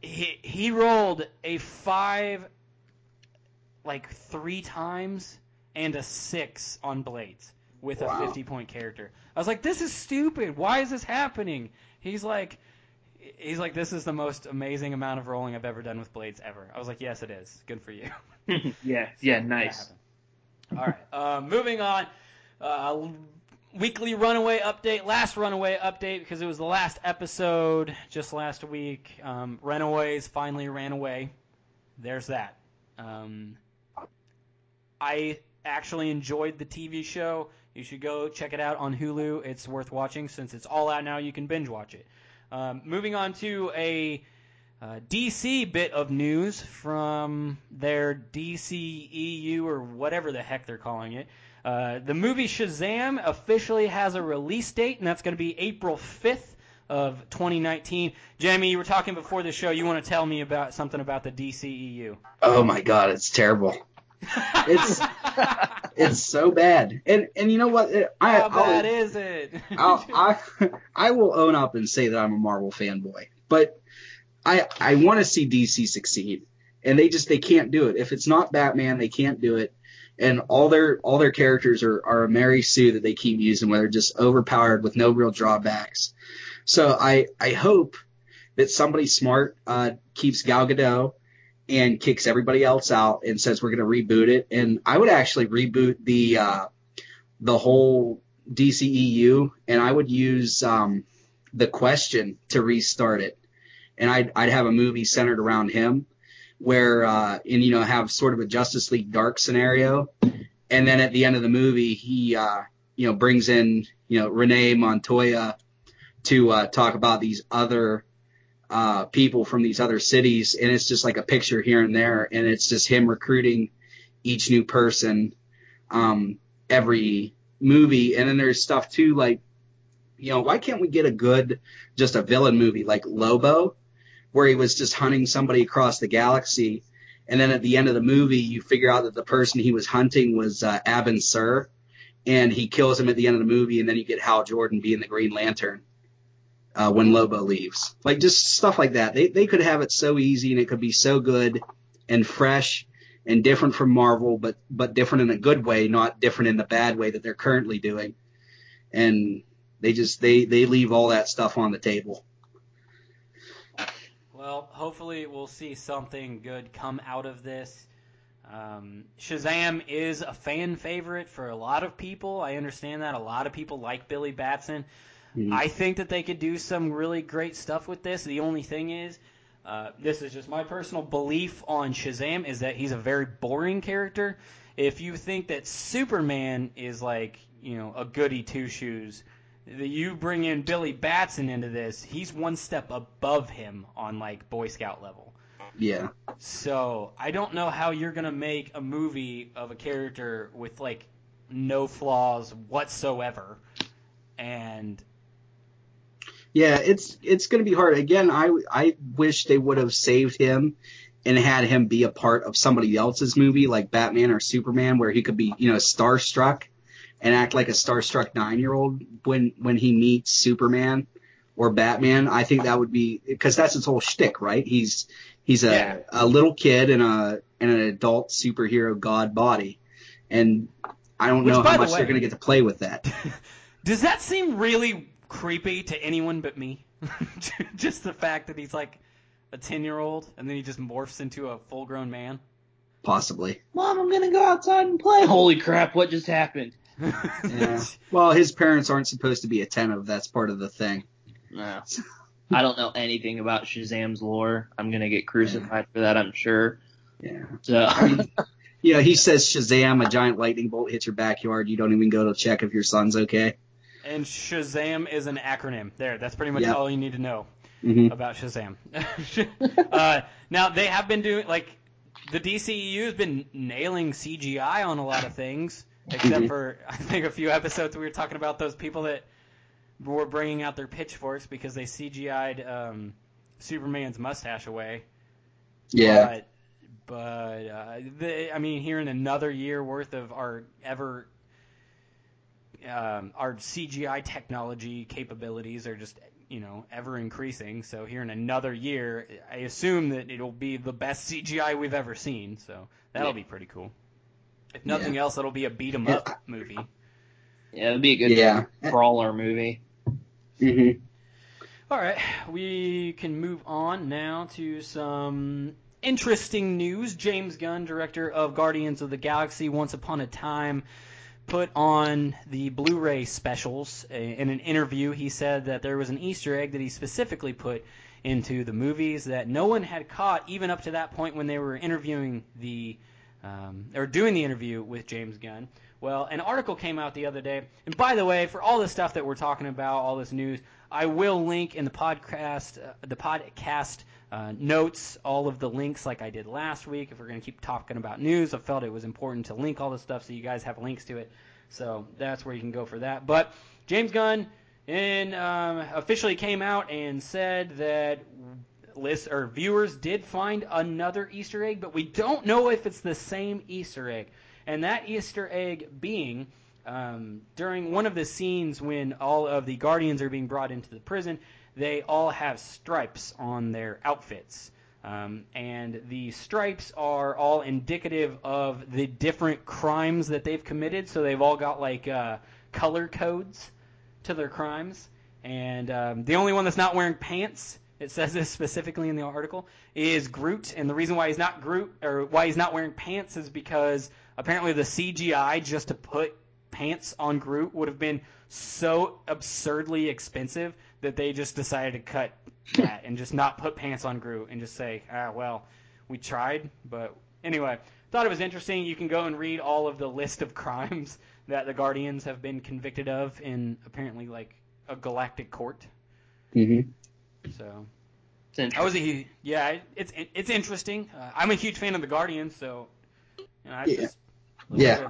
He he rolled a five, like three times, and a six on blades with Wow. a 50 point character. I was like, this is stupid. Why is this happening? He's like. He's like, this is the most amazing amount of rolling I've ever done with blades ever. I was like, yes, it is. Good for you. [laughs] [laughs] yeah, yeah, nice. All right. Uh, moving on. Uh, weekly runaway update. Last runaway update because it was the last episode just last week. Um, Runaways finally ran away. There's that. Um, I actually enjoyed the TV show. You should go check it out on Hulu. It's worth watching since it's all out now. You can binge watch it. Um, moving on to a uh, DC bit of news from their DCEU or whatever the heck they're calling it. Uh, the movie Shazam officially has a release date, and that's going to be April 5th of 2019. Jamie, you were talking before the show. You want to tell me about something about the DCEU? Oh my god, it's terrible. It's- It's so bad. And and you know what? I How bad I'll, is it? I'll, I I will own up and say that I'm a Marvel fanboy, but I I want to see DC succeed, and they just they can't do it. If it's not Batman, they can't do it. And all their all their characters are are a Mary Sue that they keep using, where they're just overpowered with no real drawbacks. So I I hope that somebody smart uh, keeps Gal Gadot and kicks everybody else out and says we're going to reboot it. And I would actually reboot the uh, the whole DCEU, and I would use um, the question to restart it. And I'd I'd have a movie centered around him, where uh, and you know have sort of a Justice League Dark scenario, and then at the end of the movie he uh, you know brings in you know Renee Montoya to uh, talk about these other uh, people from these other cities, and it's just like a picture here and there, and it's just him recruiting each new person um, every movie, and then there's stuff too like, you know, why can't we get a good just a villain movie like Lobo, where he was just hunting somebody across the galaxy, and then at the end of the movie you figure out that the person he was hunting was uh, Abin Sur, and he kills him at the end of the movie, and then you get Hal Jordan being the Green Lantern uh, when Lobo leaves. Like just stuff like that. They they could have it so easy and it could be so good and fresh and different from Marvel, but but different in a good way, not different in the bad way that they're currently doing. And they just they they leave all that stuff on the table. Well, hopefully we'll see something good come out of this. Um, Shazam is a fan favorite for a lot of people. I understand that. A lot of people like Billy Batson. Mhm. I think that they could do some really great stuff with this. The only thing is, uh, this is just my personal belief on Shazam, is that he's a very boring character. If you think that Superman is like, you know, a goody two shoes, that you bring in Billy Batson into this, he's one step above him on like Boy Scout level. Yeah. So I don't know how you're gonna make a movie of a character with like no flaws whatsoever, and Yeah, it's it's going to be hard. Again, I I wish they would have saved him and had him be a part of somebody else's movie like Batman or Superman, where he could be you know starstruck and act like a starstruck nine year old when when he meets Superman or Batman. I think that would be because that's his whole shtick, right? He's he's a Yeah. a little kid in a in an adult superhero god body, and I don't Which, know how the much they're going to get to play with that. [laughs] Does that seem really creepy to anyone but me? [laughs] just the fact that he's like a 10 year old and then he just morphs into a full grown man. Possibly. Mom, I'm gonna go outside and play. Holy crap! What just happened? [laughs] Yeah. Well, his parents aren't supposed to be attentive. That's part of the thing. No. [laughs] I don't know anything about Shazam's lore. I'm gonna get crucified for that, I'm sure. Yeah. So You know, he says Shazam, a giant lightning bolt hits your backyard. You don't even go to check if your son's okay. And Shazam is an acronym. There, that's pretty much Yeah. all you need to know hmm about Shazam. [laughs] uh, now, they have been doing, like, the DCEU has been nailing CGI on a lot of things, except Mhm. for, I think, a few episodes we were talking about those people that were bringing out their pitchforks because they CGI'd um, Superman's mustache away. Yeah. But, but uh, the, I mean, hearing another year worth of our ever um, our CGI technology capabilities are just you know ever increasing. So here in another year, I assume that it'll be the best CGI we've ever seen. So that'll Yeah. be pretty cool. If nothing else, it'll be a beat 'em up movie. yeah, it'll be a good Yeah. brawler movie. hmm All right, we can move on now to some interesting news. James Gunn, director of Guardians of the Galaxy Once Upon a Time, put on the Blu-ray specials. In an interview, he said that there was an Easter egg that he specifically put into the movies that no one had caught even up to that point when they were interviewing the um, or doing the interview with James Gunn. Well, an article came out the other day, and by the way, for all the stuff that we're talking about, all this news, I will link in the podcast, uh, the podcast uh, notes, all of the links like I did last week. If we're going to keep talking about news, I felt it was important to link all the stuff so you guys have links to it. So that's where you can go for that. But James Gunn in, um, officially came out and said that list or viewers did find another Easter egg, but we don't know if it's the same Easter egg. And that Easter egg being um, during one of the scenes when all of the Guardians are being brought into the prison, they all have stripes on their outfits. Um, and the stripes are all indicative of the different crimes that they've committed. So they've all got like uh, color codes to their crimes. And um, the only one that's not wearing pants, it says this specifically in the article, is Groot. And the reason why he's not Groot or why he's not wearing pants is because apparently the CGI just to put pants on Groot would have been so absurdly expensive that they just decided to cut that and just not put pants on Groot and just say, ah, well, we tried, but anyway, thought it was interesting. You can go and read all of the list of [laughs] crimes that the Guardians have been convicted of in apparently like a galactic court. hmm So It's interesting. I was a yeah, it's it's interesting. Uh, I'm a huge fan of the Guardians, so you know, I Yeah. just Yeah.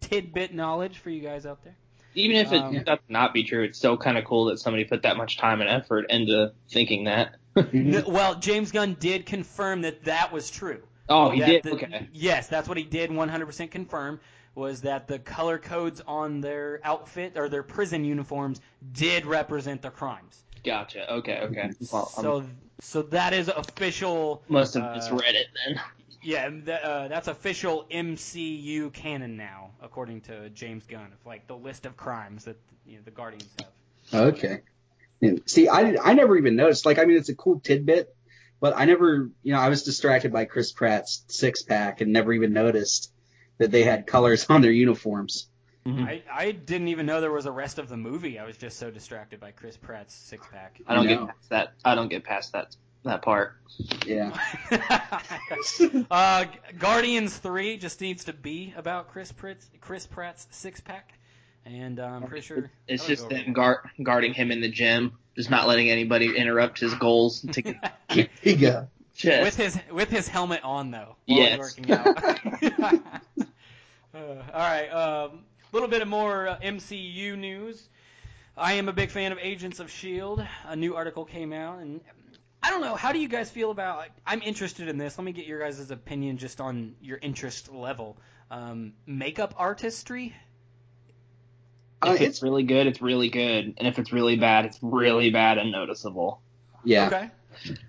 tidbit knowledge for you guys out there. Even if it Um, does not be true, it's still kind of cool that somebody put that much time and effort into thinking that. Well, James Gunn did confirm that that was true. oh, he That did. the- okay. Yes, that's what he did 100% confirm was that the color codes on their outfit or their prison uniforms did represent their crimes. Gotcha. Okay. Okay. Well, I So so that is official must have uh, misread it then. Yeah, th- uh, that's official MCU canon now according to James Gunn of like the list of crimes that you know, the Guardians have. Okay. And see, I I never even noticed. Like, I mean, it's a cool tidbit, but I never, you know, I was distracted by Chris Pratt's six pack and never even noticed that they had colors on their uniforms. I, I didn't even know there was a rest of the movie. I was just so distracted by Chris Pratt's six pack. I don't No. get past that. I don't get past that that part. Yeah. [laughs] uh, Guardians Three just needs to be about Chris Pratt's Chris Pratt's six pack, and uh, I'm pretty sure It's just go them guard, guarding him in the gym, just not letting anybody interrupt his goals to get Here you go. chest. with his with his helmet on though while Yes. working out. [laughs] uh, all right, a little bit of more uh, MCU news. I am a big fan of Agents of Shield. A new article came out, and I don't know. How do you guys feel about? I'm interested in this. Let me get your guys' opinion just on your interest level. Um, makeup artistry. Uh, If it's it's really good, it's really good, and if it's really bad, it's really bad and noticeable. yeah. Okay.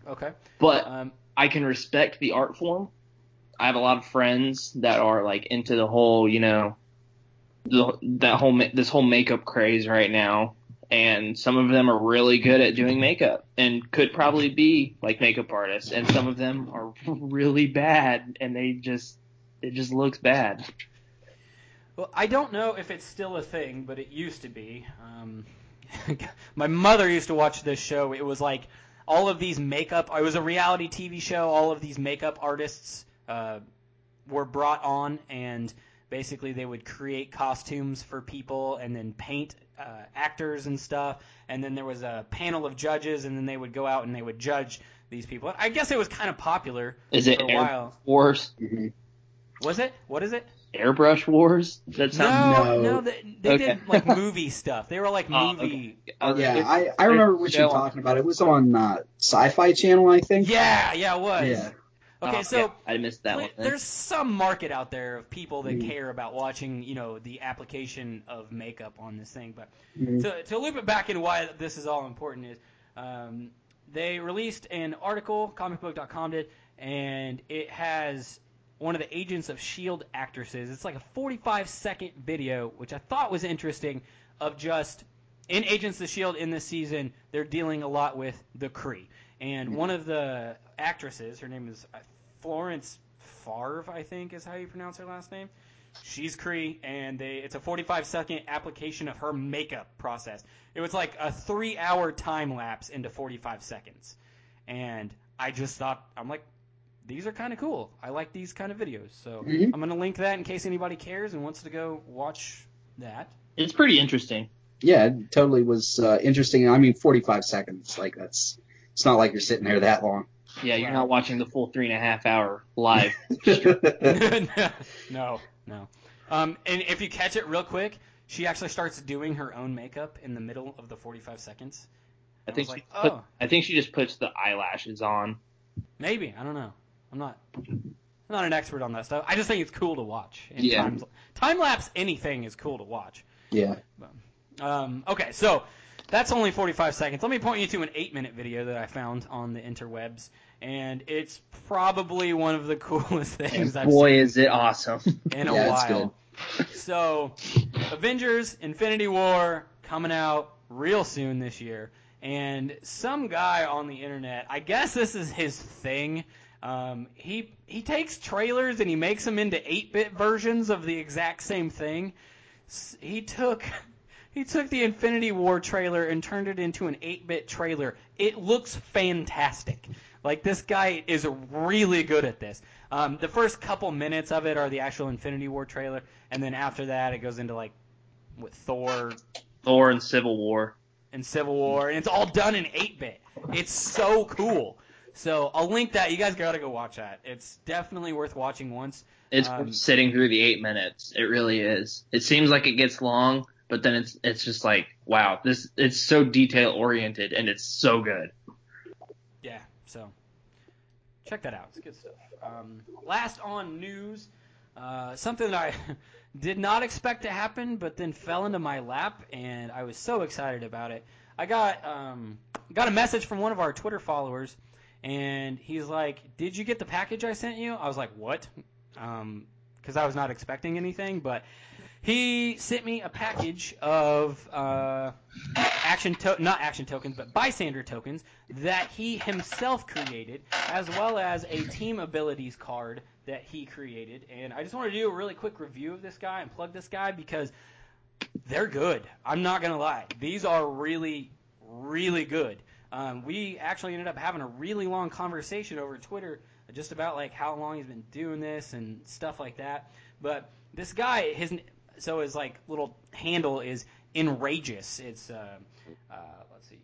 Okay. But Um, I can respect the art form. I have a lot of friends that are like into the whole, you know, the, that whole this whole makeup craze right now, and some of them are really good at doing makeup and could probably be like makeup artists, and some of them are [laughs] really bad and they just it just looks bad. Well, I don't know if it's still a thing, but it used to be. Um, [laughs] my mother used to watch this show. It was like all of these makeup. It was a reality TV show. All of these makeup artists uh, were brought on, and basically they would create costumes for people and then paint uh, actors and stuff. And then there was a panel of judges, and then they would go out and they would judge these people. I guess it was kind of popular Is it for a Air while. Wars? Mhm. Was it? What is it? Airbrush Wars? That sounds No, No. no, they, they Okay. did like [laughs] movie stuff. They were like Oh, movie. Uh, Yeah, I, I remember what you're talking about. It was on uh, Sci-Fi Channel, I think. Yeah, yeah, it was. Yeah. Okay, Oh, so yeah, I missed that one. there's some market out there of people that Mhm. care about watching, you know, the application of makeup on this thing. But Mhm. to, to loop it back into why this is all important is um, they released an article, comicbook.com did, and it has one of the Agents of S.H.I.E.L.D. Actresses. It's like a 45 second video, which I thought was interesting, of just in Agents of S.H.I.E.L.D. in this season, they're dealing a lot with the Kree. And one of the actresses, her name is uh, Florence Faivre, I think is how you pronounce her last name. She's Kree, and they, it's a 45 second application of her makeup process. It was like a three hour time lapse into 45 seconds. And I just thought, I'm like, these are kind of cool. I like these kind of videos. So Mhm. I'm going to link that in case anybody cares and wants to go watch that. It's pretty interesting. Yeah, it totally was uh, interesting. I mean, 45 seconds. Like that's. It's not like you're sitting there that long. Yeah, you're not watching the full three and a half hour live. [laughs] [laughs] no, no. Um, and if you catch it real quick, she actually starts doing her own makeup in the middle of the 45 seconds. I think was she like, put, oh. I think she just puts the eyelashes on. Maybe I don't know. I'm not. I'm not an expert on that stuff. I just think it's cool to watch. And Yeah. Time, time lapse anything is cool to watch. yeah. Um, okay, so that's only 45 seconds. Let me point you to an eight minute video that I found on the interwebs, and it's probably one of the [laughs] coolest things And I've boy, seen is it awesome. in a Yeah, while. [laughs] So, Avengers Infinity War coming out real soon this year. And some guy on the internet, I guess this is his thing. Um, he he takes trailers and he makes them into 8-bit versions of the exact same thing. S- He took he took the Infinity War trailer and turned it into an 8-bit trailer. It looks fantastic. Like this guy is really good at this. Um, the first couple minutes of it are the actual Infinity War trailer, and then after that it goes into like with Thor Thor and Civil War. and Civil War, and it's all done in 8-bit. It's so cool. So I'll link that. You guys gotta go watch that. It's definitely worth watching once. It's Um, sitting through the eight minutes. It really is. It seems like it gets long, but then it's it's just like wow, this it's so detail oriented and it's so good. Yeah, so check that out. It's good stuff. Um, last on news, uh, something that I [laughs] did not expect to happen, but then fell into my lap, and I was so excited about it. I got um, got a message from one of our Twitter followers, and he's like, "Did you get the package I sent you?" I was like, "What?" Because I was not expecting anything, but he sent me a package of uh, action to- not action tokens, but bystander tokens that he himself created, as well as a team abilities card that he created. And I just want to do a really quick review of this guy and plug this guy because they're good. I'm not gonna lie; these are really, really good. Um, we actually ended up having a really long conversation over Twitter just about like how long he's been doing this and stuff like that. But this guy, his so his like little handle is enrageous. It's uh, uh, let's see,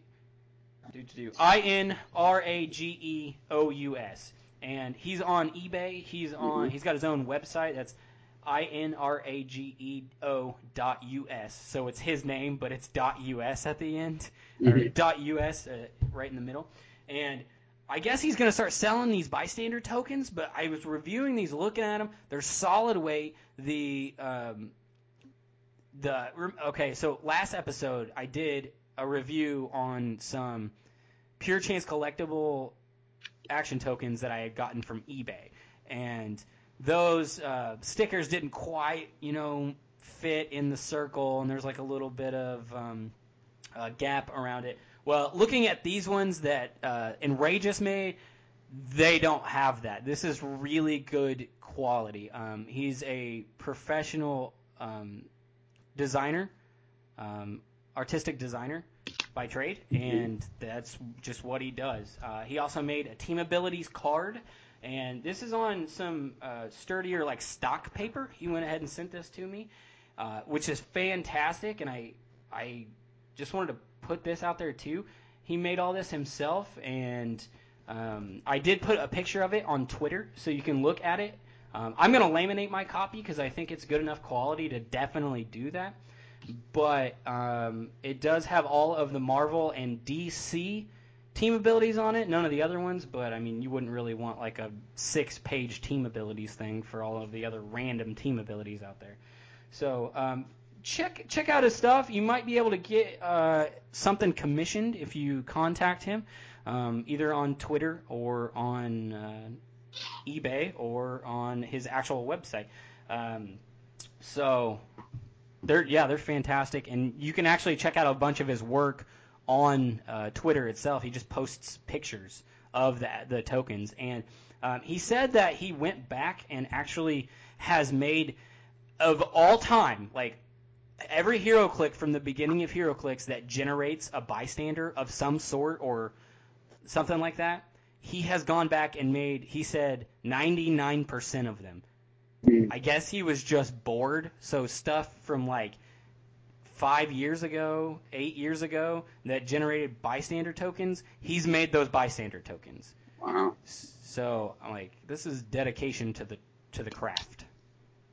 do to do I N R A G E O U S, and he's on eBay. He's on. He's got his own website. That's I N R A G E O dot U S. So it's his name, but it's dot US at the end, or Mhm. dot US uh, right in the middle. And I guess he's going to start selling these bystander tokens, but I was reviewing these, looking at them. They're solid weight. The um, the okay, so last episode I did a review on some pure chance collectible action tokens that I had gotten from eBay, and those uh, stickers didn't quite, you know, fit in the circle, and there's like a little bit of um, a gap around it. Well, looking at these ones that uh, Enrageous made, they don't have that. This is really good quality. Um, he's a professional um, designer, um, artistic designer by trade, and that's just what he does. Uh, he also made a Team Abilities card, and this is on some uh, sturdier like stock paper. He went ahead and sent this to me, uh, which is fantastic, and I I just wanted to put this out there too. He made all this himself, and um, I did put a picture of it on Twitter, so you can look at it. Um, I'm going to laminate my copy because I think it's good enough quality to definitely do that. But um, it does have all of the Marvel and DC team abilities on it. None of the other ones, but I mean, you wouldn't really want like a six-page team abilities thing for all of the other random team abilities out there. So um, check check out his stuff. You might be able to get uh, something commissioned if you contact him, um, either on Twitter or on uh, eBay or on his actual website. Um, so they're yeah they're fantastic, and you can actually check out a bunch of his work on uh, Twitter itself. He just posts pictures of the the tokens, and um, he said that he went back and actually has made of all time like every hero click from the beginning of HeroClix that generates a bystander of some sort or something like that he has gone back and made he said 99% of them Mm. i guess he was just bored so stuff from like five years ago eight years ago that generated bystander tokens he's made those bystander tokens Wow. so i'm like this is dedication to the to the craft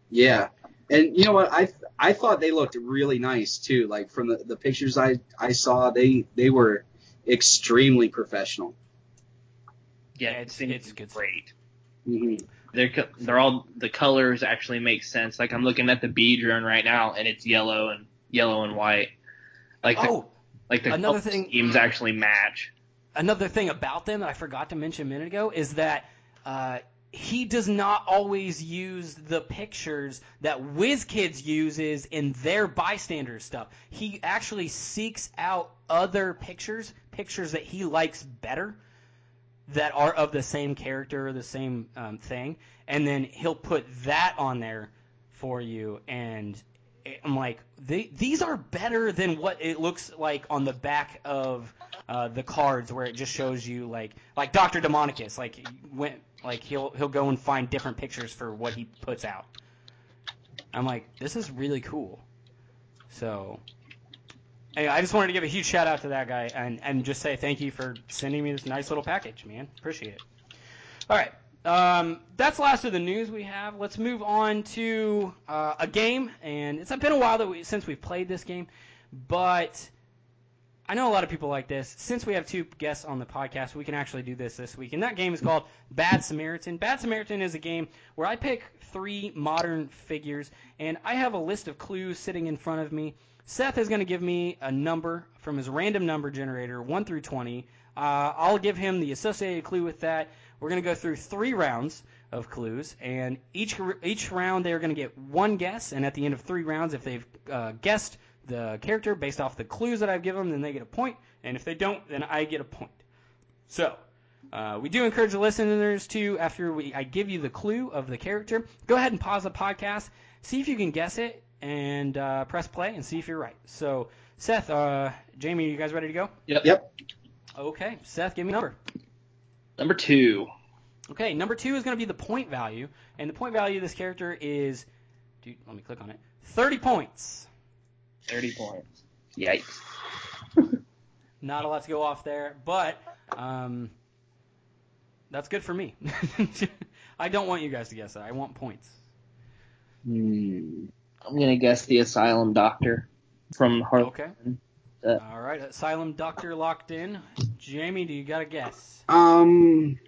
Yeah. And you know what? I I thought they looked really nice too. Like from the, the pictures I, I saw, they they were extremely professional. Yeah, Yeah, it's, it's- it's it's good stuff. great. hmm They're they're all the colors actually make sense. Like I'm looking at the bee drone right now, and it's yellow and yellow and white. Like the, oh like the another color thing- schemes actually match. another thing about them that I forgot to mention a minute ago is that uh, he does not always use the pictures that WizKids uses in their bystander stuff. He actually seeks out other pictures, pictures that he likes better, that are of the same character the same um, thing, and then he'll put that on there for you. And I'm like, these are better than what it looks like on the back of uh, the cards, where it just shows you like like Doctor Demonicus, like went like he'll he'll go and find different pictures for what he puts out. I'm like, this is really cool. So. I just wanted to give a huge shout out to that guy and, and just say thank you for sending me this nice little package, man. Appreciate it. All right. Um, that's the last of the news we have. Let's move on to uh, a game, and it's been a while that we, since we've played this game, but I know a lot of people like this. Since we have two guests on the podcast, we can actually do this this week, and that game is called Bad Samaritan. Bad Samaritan is a game where I pick three modern figures, and I have a list of clues sitting in front of me. Seth is going to give me a number from his random number generator, 1 through 20. Uh, I'll give him the associated clue with that. We're going to go through three rounds of clues, and each each round they're going to get one guess, and at the end of three rounds, if they've uh, guessed the character based off the clues that I've given them, then they get a point, and if they don't, then I get a point. So, uh, we do encourage the listeners to, after we, I give you the clue of the character, go ahead and pause the podcast, see if you can guess it, and uh, press play and see if you're right. So, Seth, uh, Jamie, are you guys ready to go? Yep. Yep. Okay, Seth, give me a number. Number two. Okay, number two is going to be the point value, and the point value of this character is, dude, let me click on it, 30 points. Thirty points. Yikes. [laughs] Not a lot to go off there, but um, that's good for me. [laughs] I don't want you guys to guess that. I want points. Hmm. I'm gonna guess the Asylum Doctor from Harley. Okay. Uh, All right, Asylum Doctor locked in. Jamie, do you got a guess? Um,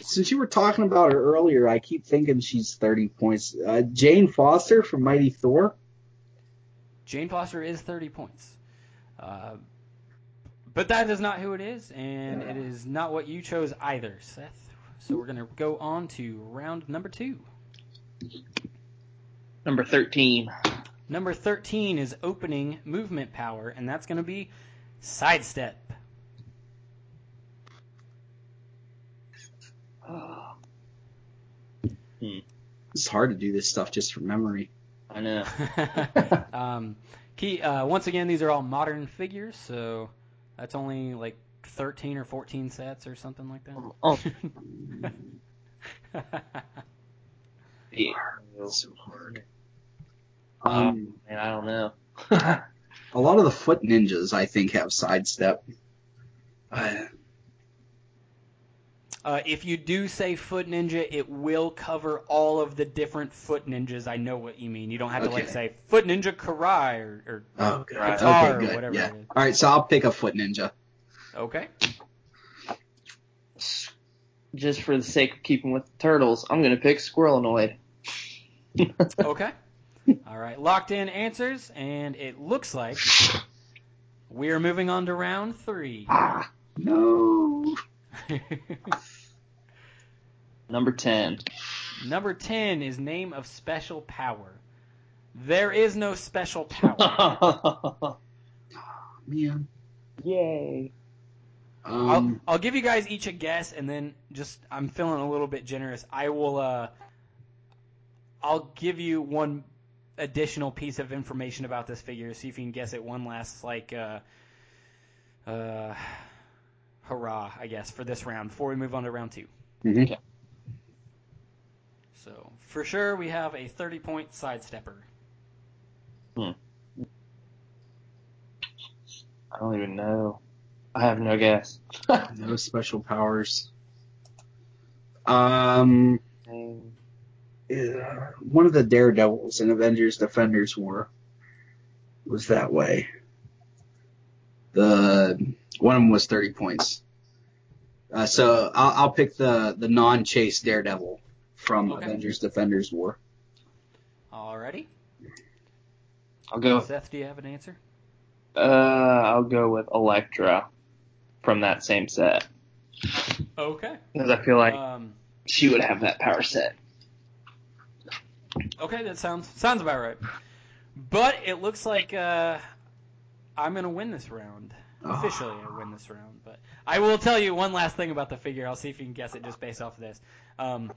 since you were talking about her earlier, I keep thinking she's 30 points. Uh, Jane Foster from Mighty Thor. Jane Foster is 30 points. Uh, but that is not who it is, and it is not what you chose either, Seth. So we're going to go on to round number two. Number thirteen. Number 13 is opening movement power, and that's going to be sidestep. [sighs] It's hard to do this stuff just from memory. I know. [laughs] um, key, uh, once again, these are all modern figures, so that's only like 13 or 14 sets or something like that. Oh, [laughs] [laughs] yeah. So hard. Um, Um, man, I don't know. [laughs] a lot of the foot ninjas, I think, have sidestep. Uh, Uh, if you do say Foot Ninja, it will cover all of the different Foot Ninjas. I know what you mean. You don't have to like say Foot Ninja Karai or, or oh, Guitar Okay, or good. whatever yeah. it is. All right, so I'll pick a foot ninja. okay. Just for the sake of keeping with the turtles, I'm gonna pick Squirrelanoid. [laughs] Okay. [laughs] All right. Locked in answers, and it looks like [laughs] we are moving on to round three. Ah, No. [laughs] Number ten. Number 10 is name of special power. There is no special power. oh, Man. Yay. I'll, Um, I'll give you guys each a guess, and then just I'm feeling a little bit generous. I will. Uh, I'll give you one additional piece of information about this figure. See if you can guess it. One last like, uh, uh, hurrah, I guess, for this round before we move on to round two. mhm. So for sure, we have a 30 point sidestepper. I don't even know. I have no guess. [laughs] No special powers. Um, yeah, one of the Daredevils in Avengers Defenders War was that way. The one of them was 30 points. Uh, so I'll, I'll pick the the non-chase Daredevil from Okay. Avengers Defenders War. Alrighty. I'll go. Seth, do you have an answer? Uh, I'll go with Elektra from that same set Okay. because I feel like Um, she would have that power set. Okay, that sounds sounds about right. But it looks like uh, I'm gonna win this round. Officially, I win this round. But I will tell you one last thing about the figure. I'll see if you can guess it just based off of this. Um,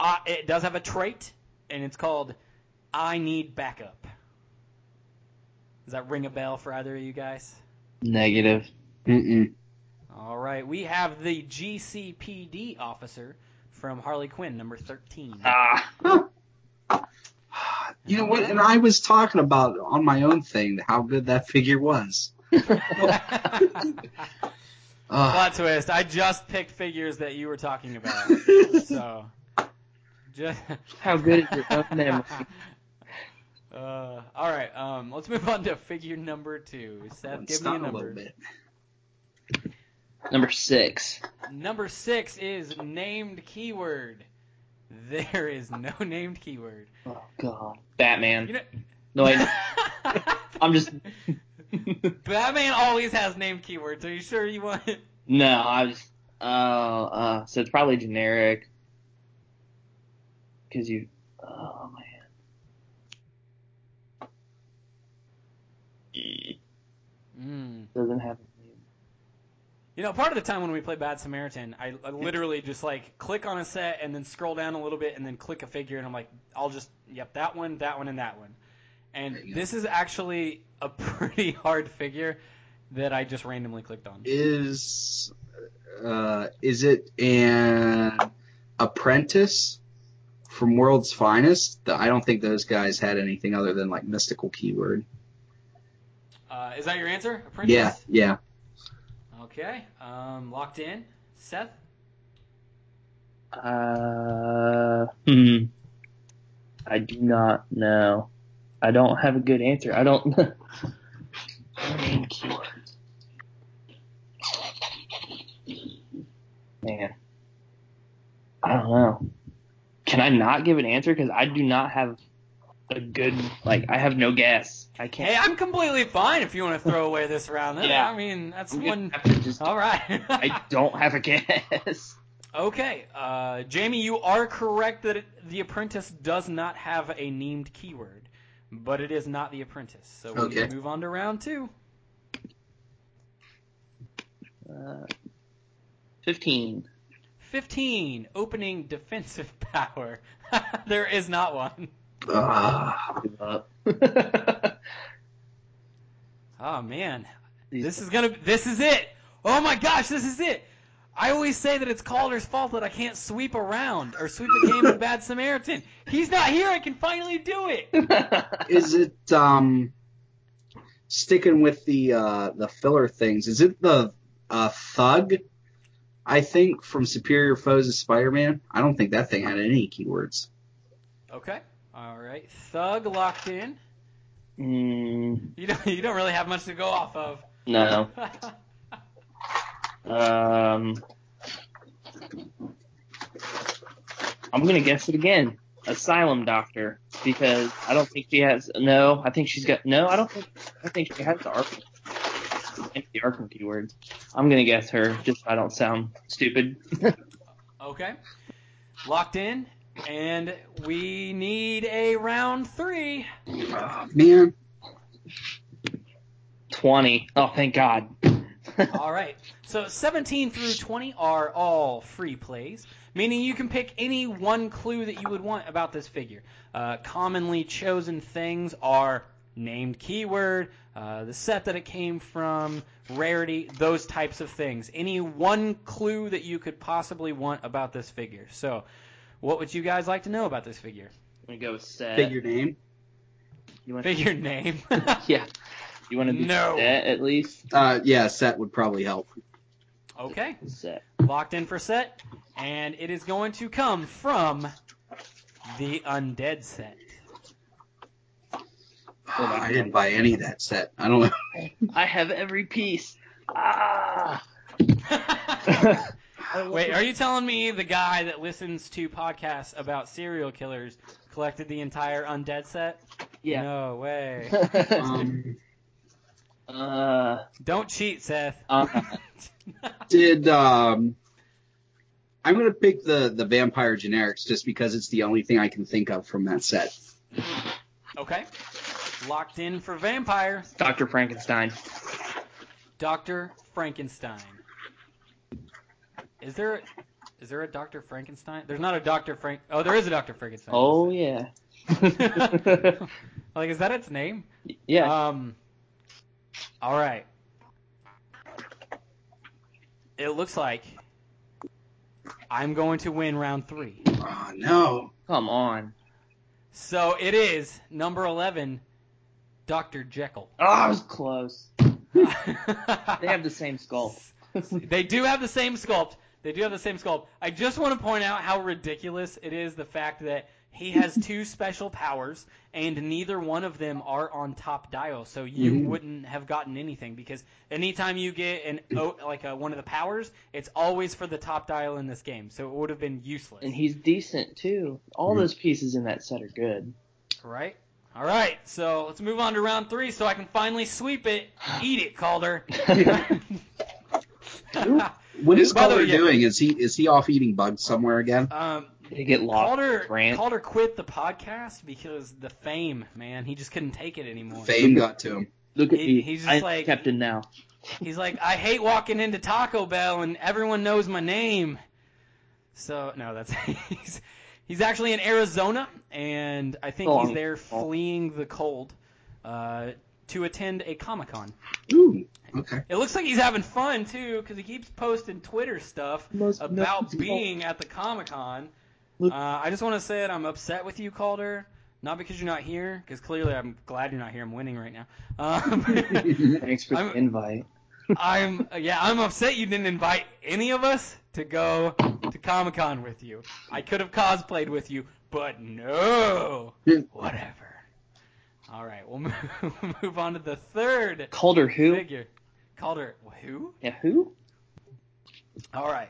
uh, it does have a trait, and it's called "I need backup." Does that ring a bell for either of you guys? Negative. Mm-mm. All right, we have the GCPD officer from Harley Quinn, number thirteen. Ah. [laughs] [sighs] You know what? And I was talking about on my own thing how good that figure was. [laughs] Uh, Plot twist. I just picked figures that you were talking about. [laughs] So, just. [laughs] How good is your own memory? Uh, all right. Um, let's move on to figure number two. Seth, give me a stop a little bit. Number six. Number six is named keyword. There is no [laughs] named keyword. Oh God. Batman. You know. No, [laughs] wait. I'm just. [laughs] Batman always has named keywords. Are you sure you want it? no, I was. Uh, uh, so it's probably generic. Cause you. Oh man. Mm, Mm. Doesn't have a name. You know, part of the time when we play Bad Samaritan, I, I literally just like click on a set and then scroll down a little bit and then click a figure and I'm like, I'll just, yep, that one, that one, and that one. And you go. this is actually a [laughs] pretty hard figure that I just randomly clicked on. Is uh, is it an apprentice from World's Finest? I don't think those guys had anything other than like mystical keyword. Uh, is that your answer? Apprentice? Yeah, yeah. Okay. Um, locked in. Seth? Uh, hmm. I do not know. I don't have a good answer. I don't. Name [laughs] keyword. Man, I don't know. Can I not give an answer because I do not have a good like I have no guess. I can't. Hey, I'm completely fine if you want to throw away this round. [laughs] Yeah. I mean, that's I'm one. gonna have to just. All right. [laughs] I don't have a guess. Okay, uh, Jamie, you are correct that it, The Apprentice does not have a named keyword, but it is not The Apprentice. So we Okay. move on to round two. Uh, Fifteen. 15, opening defensive [laughs] power. there is not one. Ah, Give up. Oh man, this is gonna. This is it. Oh my gosh, this is it. I always say that it's Calder's fault that I can't sweep around or sweep a game of [laughs] Bad Samaritan. He's not here. I can finally do it. [laughs] is it um sticking with the uh the filler things? Is it the uh thug? I think from Superior Foes of Spider-Man. I don't think that thing had any keywords. Okay. All right. Thug locked in. Mm, You don't. You don't really have much to go off of. no. [laughs] Um, I'm gonna guess it again. Asylum doctor, because I don't think she has. No, I think she's got. No, I don't think. I think she has the. I the Arkham keywords. I'm gonna guess her, just so I don't sound stupid. [laughs] okay. Locked in, and we need a round three. Oh, man, Twenty. Oh, thank God. [laughs] All right. So 17 through 20 are all free plays, meaning you can pick any one clue that you would want about this figure. Uh, commonly chosen things are named keyword, uh, the set that it came from, rarity, those types of things. Any one clue that you could possibly want about this figure. So, what would you guys like to know about this figure? I'm gonna go with set. figure name. You want Figure [laughs] name. [laughs] Yeah. You want to do No. set at least? Uh, yeah, set would probably help. okay. Set. locked in for set, and it is going to come from the undead set. [sighs] I didn't buy any of that set. I don't know. [laughs] I have every piece. Ah. Wait, are you telling me the guy that listens to podcasts about serial killers collected the entire undead set? Yeah. No way. [laughs] Um, uh, Don't cheat, Seth. uh, [laughs] did um, I'm gonna pick the the vampire generics just because it's the only thing I can think of from that set. okay. Locked in for vampire, Dr. Frankenstein. Dr. Frankenstein. Is there is there a Dr. Frankenstein? There's not a Dr. Frank. Oh, there is a Dr. Frankenstein. Oh yeah. [laughs] like, is that its name? yeah. Um. All right. It looks like I'm going to win round three. Oh no. Come on. So it is number eleven, Doctor Jekyll. Oh, I was close. [laughs] They have the same skull. [laughs] they do have the same sculpt. They do have the same sculpt. I just want to point out how ridiculous it is the fact that he has [laughs] two special powers and neither one of them are on top dial, so you Mhm. wouldn't have gotten anything because anytime you get an o- like a, one of the powers, it's always for the top dial in this game, so it would have been useless. And he's decent too. All Mhm. those pieces in that set are good. Right? All right, so let's move on to round three so I can finally sweep it. [sighs] Eat it, Calder. [laughs] [laughs] What is By Calder yeah. doing? Is he is he off eating bugs somewhere again? um, They get lost. Calder, Grant. Calder quit the podcast because the fame, man. He just couldn't take it anymore. Fame got to him. Look at He- me. he's just I'm like- captain now. He's like, I hate walking into Taco Bell and everyone knows my name. So no, that's [laughs] he's he's actually in Arizona, and I think Oh, he's there oh. fleeing the cold uh, to attend a Comic Con. Ooh. Okay. It looks like he's having fun too, because he keeps posting Twitter stuff Most about being at the Comic Con. Uh, I just want to say that I'm upset with you, Calder. Not because you're not here, because clearly I'm glad you're not here. I'm winning right now. Um, [laughs] Thanks for I'm- the invite. I'm yeah, I'm upset you didn't invite any of us to go to Comic Con with you. I could have cosplayed with you, but no. Whatever. All right, we'll move, [laughs] move on to the third Calder who? figure. Calder, who? Yeah, who? All right.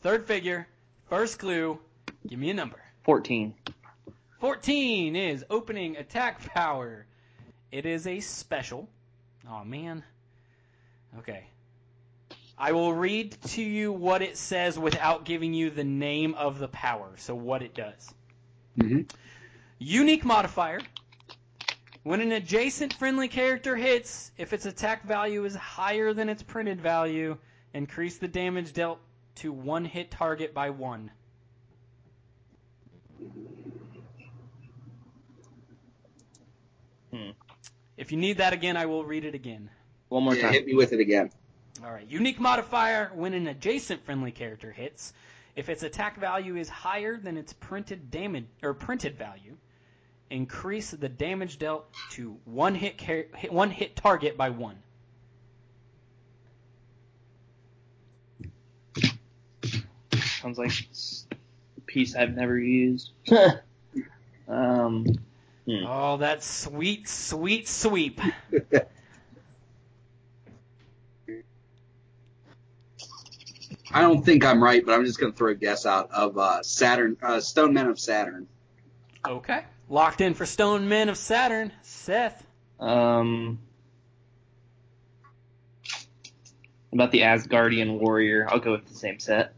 Third figure, first clue. Give me a number. 14. 14 is opening attack power. It is a special. Oh man. Okay. I will read to you what it says without giving you the name of the power. So what it does. Mhm. Unique modifier. When an adjacent friendly character hits, if its attack value is higher than its printed value, increase the damage dealt to one hit target by one. Hmm. If you need that again, I will read it again. One more Yeah, time. hit me with it again. All right. Unique modifier when an adjacent friendly character hits, if its attack value is higher than its printed damage or printed value, increase the damage dealt to one hit, car- hit one hit target by one. Sounds like a piece I've never used. [laughs] um, hmm. Oh, that sweet, sweet sweep. [laughs] I don't think I'm right, but I'm just gonna throw a guess out of uh, Saturn, uh, Stone Men of Saturn. Okay. Locked in for Stone Men of Saturn, Seth. Um, about the Asgardian warrior. I'll go with the same set.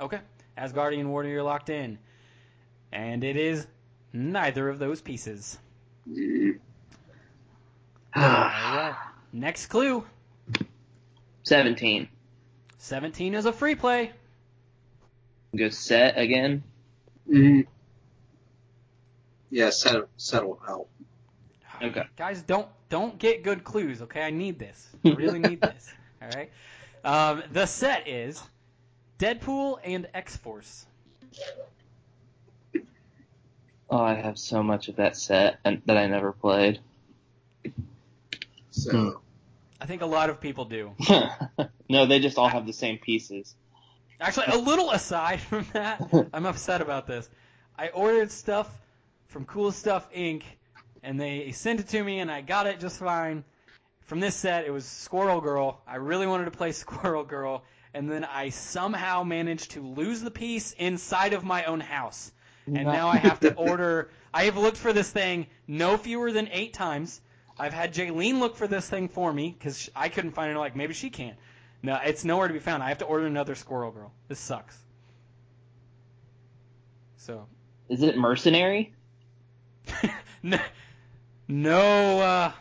Okay. Asgardian Warrior locked in. And it is neither of those pieces. Mm. [sighs] Alright. Next clue. 17. 17 is a free play. Go set again. Mm. Yeah, settle, settle help. Okay. Guys, don't don't get good clues, okay? I need this. I [laughs] really need this. All right. Um, the set is Deadpool and X Force. Oh, I have so much of that set and that I never played. So I think a lot of people do. [laughs] no, they just all have the same pieces. Actually, a little aside from that, [laughs] I'm upset about this. I ordered stuff from Cool Stuff Inc. and they sent it to me and I got it just fine. From this set, it was Squirrel Girl. I really wanted to play [laughs] Squirrel Girl, and then I somehow managed to lose the piece inside of my own house. And now I have to [laughs] order. I have looked for this thing no fewer than eight times. I've had Jaylene look for this thing for me because I couldn't find it. Like maybe she can't. No, it's nowhere to be found. I have to order another Squirrel Girl. This sucks. So Is it mercenary? [laughs] no, no, uh,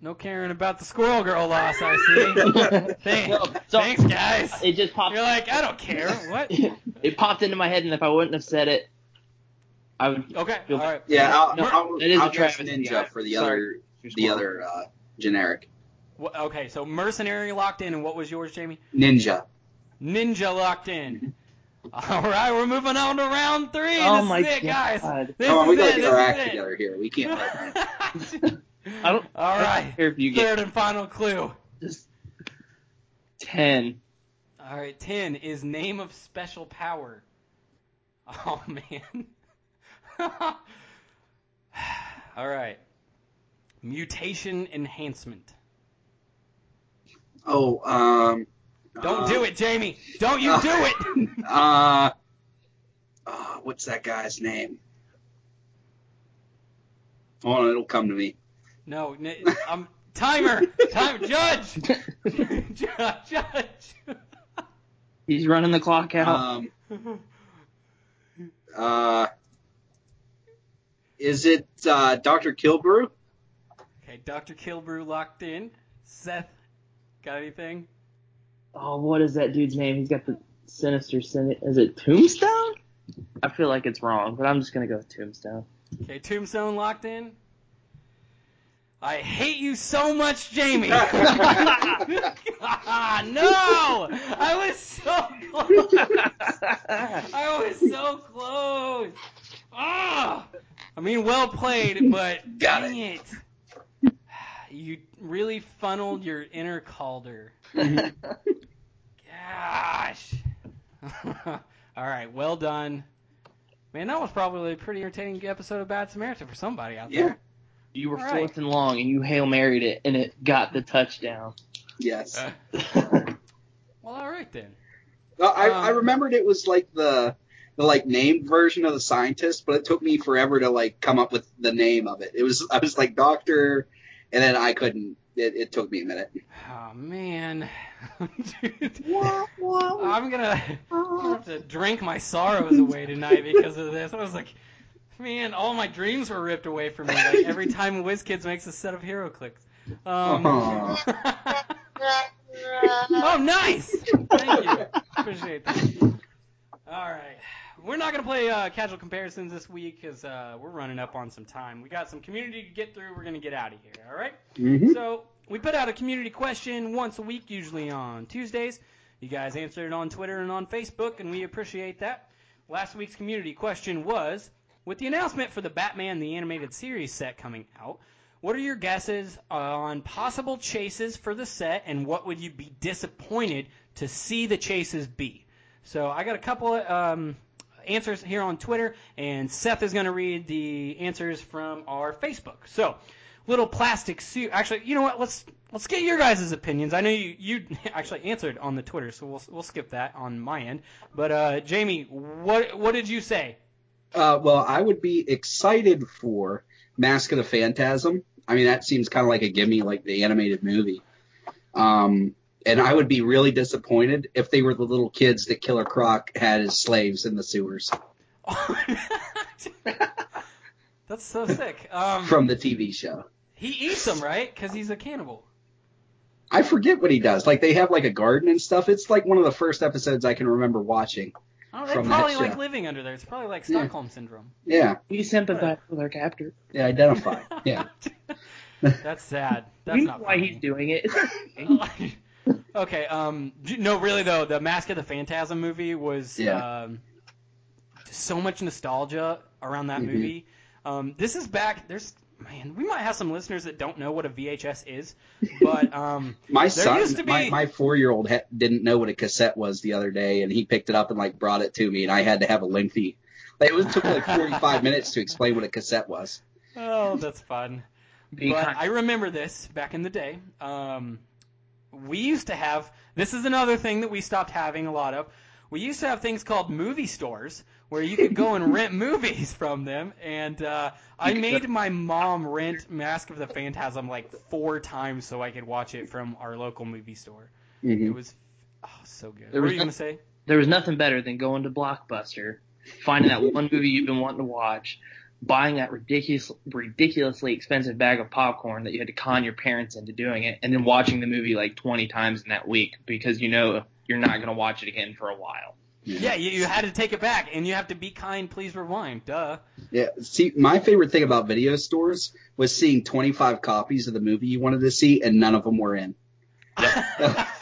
no caring about the Squirrel Girl loss. I see. [laughs] Thanks, No, so- thanks, guys. It just popped. You're like, I don't care. What? [laughs] it popped into my head, and if I wouldn't have said it, I would. Okay, all right. yeah, I'll, No, I'll, it is a I'll guess travesty. Ninja for the Sorry. other the other uh, generic Wh- Okay, so mercenary locked in, and what was yours, Jamie? Ninja. Ninja locked in. [laughs] All right, we're moving on to round three. Oh this my is it, guys. God. This Come on, we gotta get our act together here. We can't. [laughs] I don't. All don't right. if you get Third and final clue. just ten. All right, ten is name of special power. Oh [laughs] man. All right. Mutation enhancement. oh, um. Don't uh, do it, Jamie. Don't you do it. [laughs] Uh, uh, what's that guy's name? Oh, it'll come to me. No, n- um, timer, time, judge, judge, [laughs] judge. He's running the clock out. Um, uh, is it uh, Dr. Killebrew? Okay, Dr. Killebrew locked in. Seth, got anything? Oh, what is that dude's name? He's got the sinister sin. Is it Tombstone? I feel like it's wrong, but I'm just gonna go with Tombstone. Okay, Tombstone locked in. I hate you so much, Jamie. God, [laughs] no! I was so close. I was so close. Ah! I mean, well played, but Got dang it. You really funneled your inner Calder. [laughs] Gosh. [laughs] All right, well done. Man, that was probably a pretty entertaining episode of Bad Samaritan for somebody out Yeah. there. You were All right. fourth and long, and you hail married it, and it got the touchdown. Yes. Uh, [laughs] well, all right then. Well, I, Um, I remembered it was like the the like named version of the scientist, but it took me forever to like come up with the name of it. It was I was like doctor, and then I couldn't. It, it took me a minute. Oh man, Dude, [laughs] I'm gonna have to drink my sorrows away tonight because of this. I was like, man, all my dreams were ripped away from me. Like every time WizKids makes a set of HeroClix. Um, [laughs] oh, nice! Thank you. Appreciate that. All right. We're not going to play uh, casual comparisons this week because uh, we're running up on some time. We got some community to get through. We're going to get out of here, all right? Mhm. So we put out a community question once a week, usually on Tuesdays. You guys answered it on Twitter and on Facebook, and we appreciate that. Last week's community question was, with the announcement for the Batman the Animated Series set coming out, what are your guesses on possible chases for the set, and what would you be disappointed to see the chases be? So I got a couple um, answers here on Twitter, and Seth is going to read the answers from our Facebook. So, little plastic suit. Actually, you know what? Let's let's get your guys' opinions. I know you you [laughs] actually answered on the Twitter, so we'll we'll skip that on my end. But uh, Jamie, what what did you say? Uh, well, I would be excited for Mask of the Phantasm. I mean, that seems kind of like a gimme, like the animated movie. Um, and I would be really disappointed if they were the little kids that Killer Croc had as slaves in the sewers [laughs] That's so sick. Um, from the TV show. he eats them, right? Because he's a cannibal. I forget what he does. Like they have like a garden and stuff. It's like one of the first episodes I can remember watching. Oh, they're From that probably like show. living under there. It's probably like Yeah. Stockholm syndrome. Yeah, We sympathize with our captor. yeah, identify. [laughs] Yeah. That's sad. That's we know not why funny. he's doing it. [laughs] okay. Um. No, really though, the Mask of the Phantasm movie was Yeah. um, so much nostalgia around that Mhm. movie. Um. This is back. There's man. We might have some listeners that don't know what a VHS is, but um. [laughs] My son, used to my, be- my four year old ha- didn't know what a cassette was the other day, and he picked it up and like brought it to me, and I had to have a lengthy. Like, it was took like forty five [laughs] minutes to explain what a cassette was. Oh, that's fun. But I remember this back in the day. Um, we used to have. This is another thing that we stopped having a lot of. We used to have things called movie stores where you could go and [laughs] rent movies from them, and uh, I made my mom rent Mask of the Phantasm like four times so I could watch it from our local movie store. It Mhm. was oh, so good. There what were you no- gonna say? there was nothing better than going to Blockbuster, finding that one movie you've been wanting to watch, buying that ridiculous, ridiculously expensive bag of popcorn that you had to con your parents into doing it, and then watching the movie like 20 times in that week because you know you're not going to watch it again for a while. Yeah, you, you had to take it back, and you have to be kind, please rewind. Duh. Yeah. See, my favorite thing about video stores was seeing twenty five copies of the movie you wanted to see, and none of them were in. [laughs]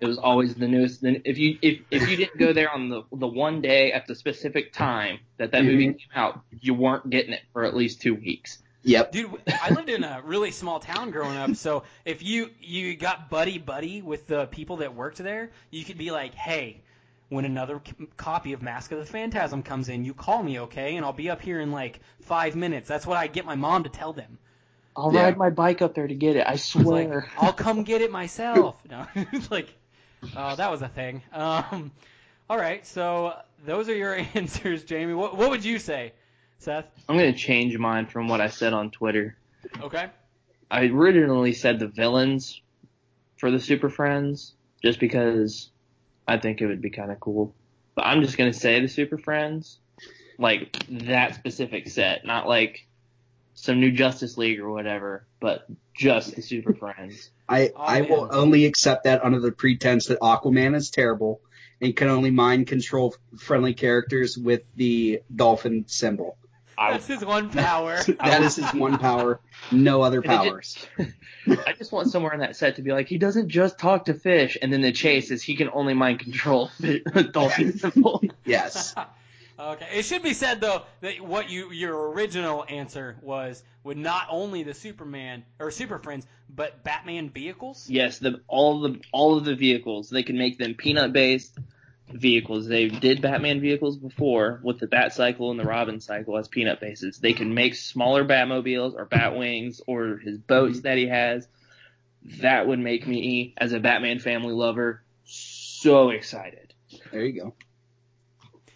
It was always the newest. Then if you if if you didn't go there on the the one day at the specific time that that movie Mhm. came out, you weren't getting it for at least two weeks. Yep. Dude, I lived in a really small town growing up, so if you you got buddy buddy with the people that worked there, you could be like, "Hey, when another c- copy of Mask of the Phantasm comes in, you call me, okay? And I'll be up here in like 5 minutes." That's what I get my mom to tell them. I'll Yeah. ride my bike up there to get it. I [laughs] It's like, swear. "I'll come get it myself." [laughs] No, [laughs] it's like oh, that was a thing. Um all right, so those are your answers, Jamie. What what would you say, Seth? I'm gonna change mine from what I said on Twitter. Okay. I originally said the villains for the Super Friends just because I think it would be kind of cool. But I'm just gonna say the Super Friends, like that specific set, not like some new Justice League or whatever, but just the Super Friends. I Oh, I will man. only accept that under the pretense that Aquaman is terrible and can only mind control friendly characters with the dolphin symbol. I, That's his one [laughs] power. That is his one power, no other And it ju- powers. [laughs] I just want somewhere in that set to be like he doesn't just talk to fish, and then the chase is he can only mind control [laughs] the dolphin symbol. Yes. Okay. It should be said though that what you your original answer was would not only the Superman or Super Friends, but Batman vehicles. Yes, the all the all of the vehicles they can make them peanut based, vehicles. They did Batman vehicles before with the Bat Cycle and the Robin Cycle as peanut bases. They can make smaller Batmobiles or Batwings or his boats that he has. That would make me, as a Batman family lover, so excited. There you go.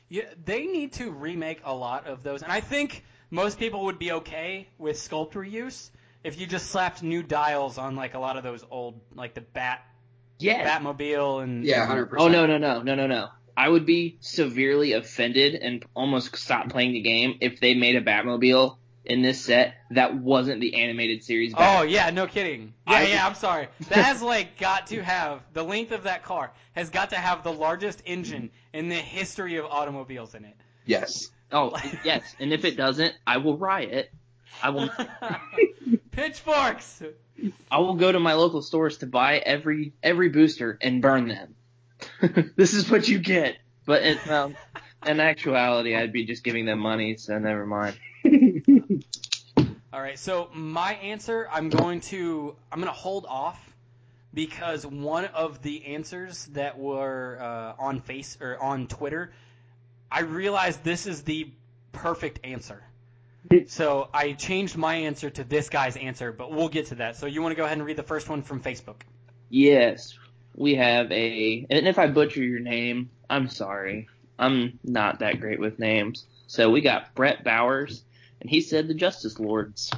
Yeah, they need to remake a lot of those, and I think most people would be okay with sculptor use if you just slapped new dials on like a lot of those old, like the Bat Yeah. Batmobile and Yeah, hundred percent. Oh no no no no no no. I would be severely offended and almost stop playing the game if they made a Batmobile in this set that wasn't the animated series. Oh yeah, no kidding. Yeah, yeah, I'm sorry. That has like got to have the length of that car has got to have the largest engine in the history of automobiles in it. Yes. oh yes, and if it doesn't, I will riot. I will [laughs] Pitchforks. I will go to my local stores to buy every every booster and burn them. [laughs] this is what you get. But in, well, in actuality, I'd be just giving them money, so never mind. [laughs] All right, so my answer, I'm going to I'm going to hold off because one of the answers that were uh, on face or on Twitter, I realized this is the perfect answer. So I changed my answer to this guy's answer, but we'll get to that. So you want to go ahead and read the first one from Facebook? Yes, we have a, and if I butcher your name, I'm sorry. I'm not that great with names. So we got Brett Bowers, and he said the Justice Lords.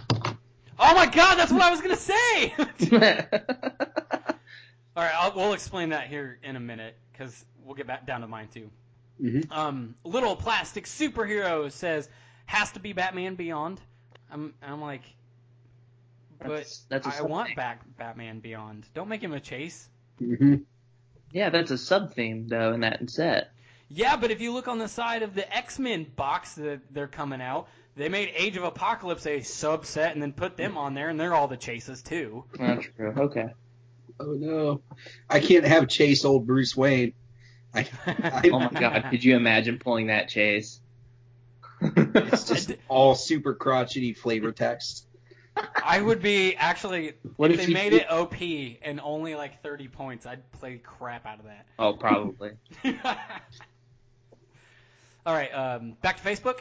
Oh my God, that's what I was gonna say. [laughs] All right, I'll, we'll explain that here in a minute because we'll get back down to mine too. Mhm. Um, little plastic superhero says has to be Batman Beyond. I'm I'm like, but That's- that's I want back Batman Beyond. Don't make him a chase. hmm yeah, that's a sub theme though in that set. Yeah, but if you look on the side of the X Men box that they're coming out, they made Age of Apocalypse a subset and then put them on there, and they're all the chases too. Not true. Okay. Oh no, I can't have Chase old Bruce Wayne. I, I, Oh my God, could you imagine pulling that chase? [laughs] it's just all super crotchety flavor text. I would be actually What if, if they made did- it OP and only like 30 points, I'd play crap out of that. Oh, probably. [laughs] All right, um, back to Facebook.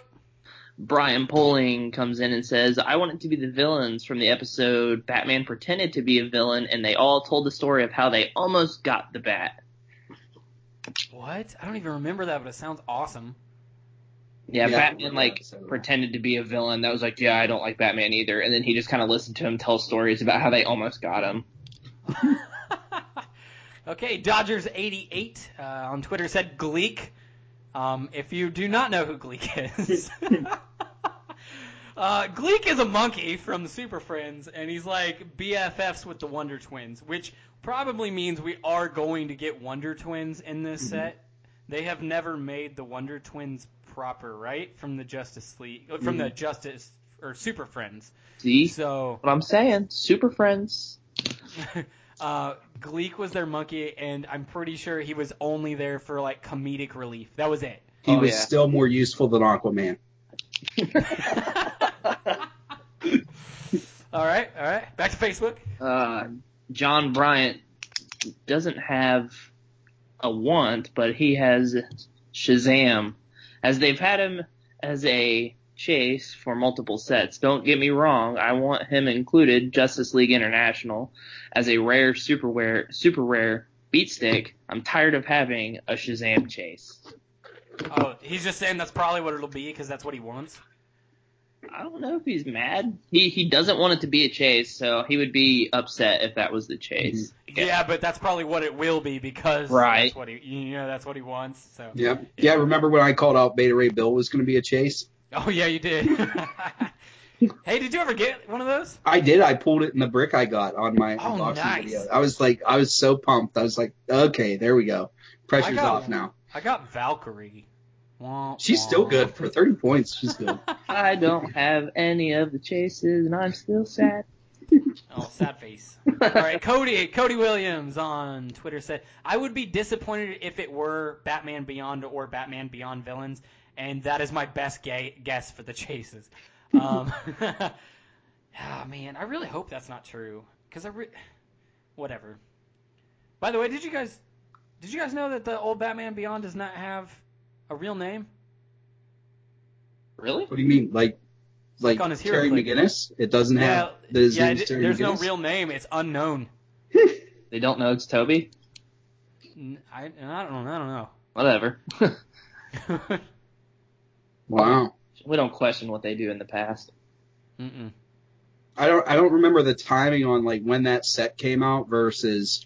Brian Poling comes in and says, I want it to be the villains from the episode Batman pretended to be a villain and they all told the story of how they almost got the bat. What? I don't even remember that, but it sounds awesome. Yeah, Yeah, Batman like episode. pretended to be a villain that was like, yeah, I don't like Batman either. And then he just kind of listened to him tell stories about how they almost got him. [laughs] okay, Dodgers88 uh, on Twitter said Gleek. Um, if you do not know who Gleek is, [laughs] [laughs] uh, Gleek is a monkey from the Super Friends, and he's like BFFs with the Wonder Twins, which probably means we are going to get Wonder Twins in this set. They have never made the Wonder Twins proper, right? From the Justice League, uh, from the Justice or Super Friends. See So what I'm saying? Super Friends. [laughs] uh, Gleek was their monkey, and I'm pretty sure he was only there for like comedic relief. That was it. He Oh, was yeah. still more useful than Aquaman. [laughs] all right, all right. Back to Facebook. uh, John Bryant doesn't have a want, but he has Shazam, as they've had him as a chase for multiple sets. Don't get me wrong, I want him included Justice League International as a rare super rare super rare beat stick. I'm tired of having a Shazam chase. Oh, he's just saying that's probably what it'll be because that's what he wants. I don't know if he's mad. He he doesn't want it to be a chase, so he would be upset if that was the chase. Yeah, but that's probably what it will be because Right. that's what he, you know, that's what he wants. So. yeah, Yeah. Remember when I called out Beta Ray Bill was going to be a chase? Oh yeah, you did. [laughs] hey, did you ever get one of those? I did. I pulled it in the brick I got on my Oh, unboxing nice. video. I was like, I was so pumped. I was like, okay, there we go. Pressure's got off now. I got Valkyrie. Wah, She's still good for 30 points. She's good. [laughs] I don't have any of the chases, and I'm still sad. [laughs] Oh, sad face. All right, Cody. Cody Williams on Twitter said, "I would be disappointed if it were Batman Beyond or Batman Beyond villains, and that is my best ga- guess for the chases." Um, [laughs] ah, man, I really hope that's not true because I re- whatever. By the way, did you guys did you guys know that the old Batman Beyond does not have a real name? Really? What do you mean, like, like, Like on his hero Terry clip. McGinnis? It doesn't have the his yeah, name's it- Terry there's no real name. It's unknown. [laughs] They don't know it's Toby? N- I, and I don't know. I don't know. Whatever. [laughs] Wow. we don't question what they do in the past. Mm-mm. I don't I don't remember the timing on like when that set came out versus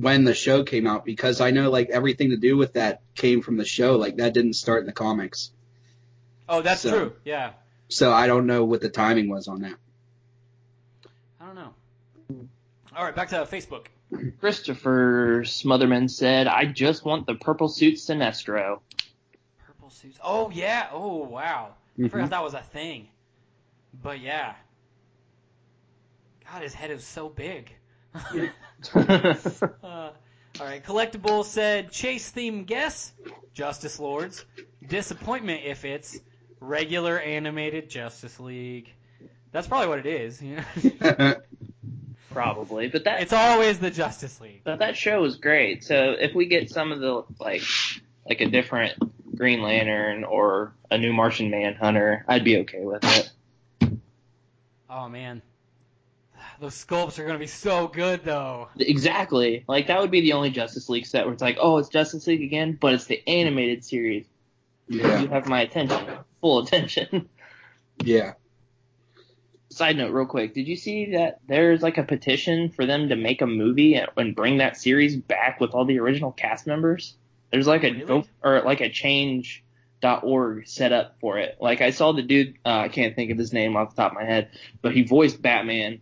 when the show came out because I know like everything to do with that came from the show. Like that didn't start in the comics. Oh, that's So- true. Yeah. So I don't know what the timing was on that. I don't know. All right, back to Facebook. Christopher Smotherman said, I just want the purple suit Sinestro. Purple suits. Oh yeah. Oh wow. I Mhm. forgot that was a thing. But yeah. God, his head is so big. Uh, all right, collectible said chase theme guess Justice Lords. Disappointment if it's regular animated Justice League. That's probably what it is. You [laughs] know? Probably. But that it's always the Justice League. but that show was great. So if we get some of the like like a different Green Lantern or a new Martian Manhunter, I'd be okay with it. Oh man, those sculpts are gonna be so good though. Exactly. Like that would be the only Justice League set where it's like, oh, it's Justice League again, but it's the animated series. yeah. You have my attention, full attention. Yeah. Side note, real quick, did you see that there's like a petition for them to make a movie and, and bring that series back with all the original cast members? There's like a Really? go or like a change dot org set up for it. Like I saw the dude, uh, I can't think of his name off the top of my head, but he voiced Batman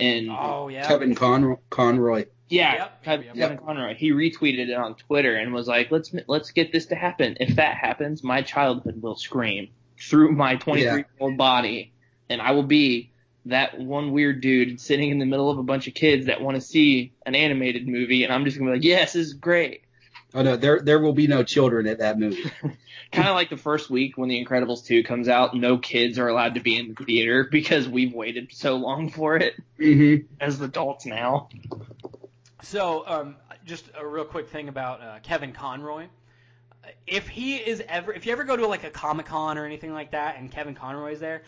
and Oh yeah. Kevin Con- Conroy. yeah, Yep, Kev- yep, Kevin Conroy. He retweeted it on Twitter and was like, "Let's let's get this to happen. If that happens, my childhood will scream through my 23 year old body, and I will be that one weird dude sitting in the middle of a bunch of kids that want to see an animated movie, and I'm just gonna be like, yes, this is great." Oh no, there there will be no children at that movie. [laughs] Kind of like the first week when The Incredibles 2 comes out, no kids are allowed to be in the theater [laughs] because we've waited so long for it Mm-hmm. as adults now. So, um, just a real quick thing about uh, Kevin Conroy. If he is ever, if you ever go to like a Comic Con or anything like that, and Kevin Conroy is there,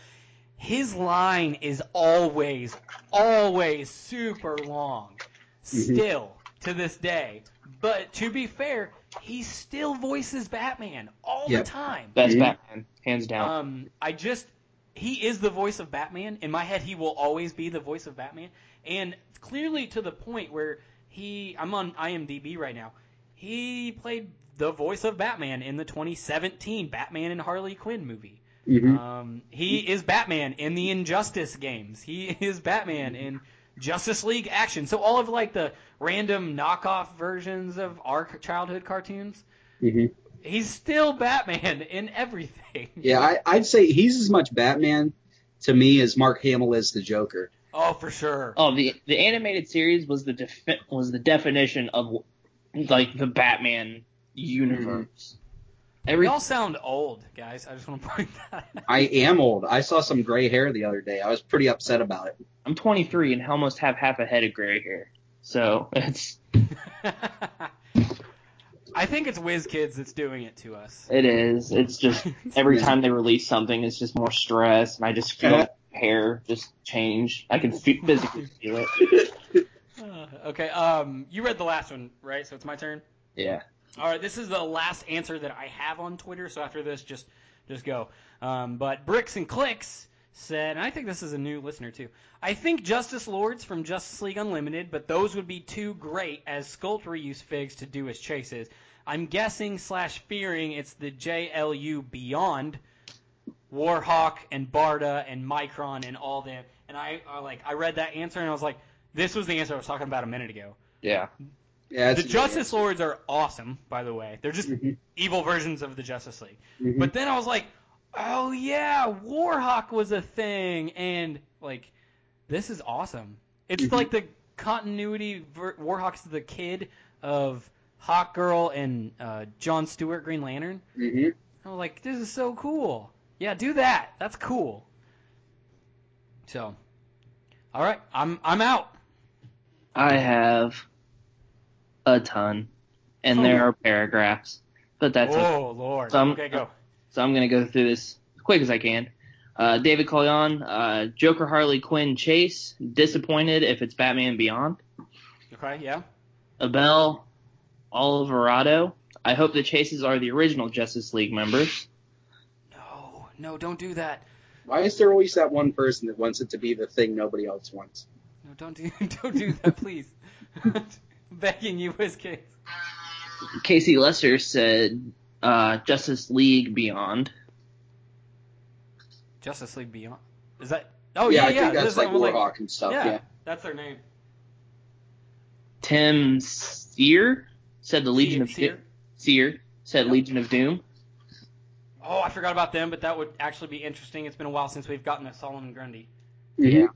his line is always, always super long. Still to this day. But to be fair, he still voices Batman all Yep. the time. Best Mhm. Batman, hands down. Um, I just he is the voice of Batman. In my head, he will always be the voice of Batman, and clearly to the point where he. I'm on IMDb right now. He played the voice of Batman in the 2017 Batman and Harley Quinn movie. Mm-hmm. Um, he is Batman in the Injustice games. He [laughs] is Batman in Justice League Action. So all of like the random knockoff versions of our childhood cartoons, Mm-hmm. he's still Batman in everything. [laughs] Yeah, I, I'd say he's as much Batman to me as Mark Hamill is the Joker. Oh, for sure. Oh, the the animated series was the defi- was the definition of like the Batman universe. Every We all sound old, guys. I just want to point [laughs] that out. I am old. I saw some gray hair the other day. I was pretty upset about it. I'm 23 and almost have half a head of gray hair, so it's [laughs] I think it's WizKids that's doing it to us. it is. It's just [laughs] every time they release something, it's just more stress, and I just feel Yeah. hair just change. I can fe- physically feel it. [laughs] Uh, okay, um, you read the last one, right? So it's my turn. Yeah. All right, this is the last answer that I have on Twitter. So after this, just just go. Um, but Bricks and Clicks said, and I think this is a new listener too. I think Justice Lords from Justice League Unlimited, but those would be too great as Sculpt reuse figs to do as chases. I'm guessing slash fearing it's the JLU Beyond, Warhawk and Barda and Micron and all them. And I, I like I read that answer and I was like, this was the answer I was talking about a minute ago. Yeah. Yeah, The Justice Lords are awesome, by the way. They're just Mhm. evil versions of the Justice League. Mhm. But then I was like, oh yeah, Warhawk was a thing, and like, this is awesome. It's Mhm. like the continuity. Ver- Warhawk's the kid of Hawk Girl and uh, John Stewart Green Lantern. Mhm. I was like, this is so cool. Yeah, do that. That's cool. So, all right, I'm I'm out. I have a ton. and Oh. there are paragraphs. But that's okay. oh Lord. Some- okay, go. So I'm gonna go through this as quick as I can. Uh, David Collion, uh, Joker Harley Quinn Chase, disappointed if it's Batman Beyond. Okay, yeah. Abel Alvarado, I hope the Chases are the original Justice League members. No, no, don't do that. Why is there always that one person that wants it to be the thing nobody else wants? No, don't do, [laughs] don't do that, please. [laughs] Begging you, WizKids. Casey Lester said uh, Justice League Beyond. Justice League Beyond. Is that? Oh yeah, yeah, I yeah. think that's like is like- and stuff. yeah, Yeah. that's their name. Tim Sear said the Legion of Seer? Sear said Yep. Legion of Doom. Oh, I forgot about them, but that would actually be interesting. It's been a while since we've gotten a Solomon Grundy. Yeah.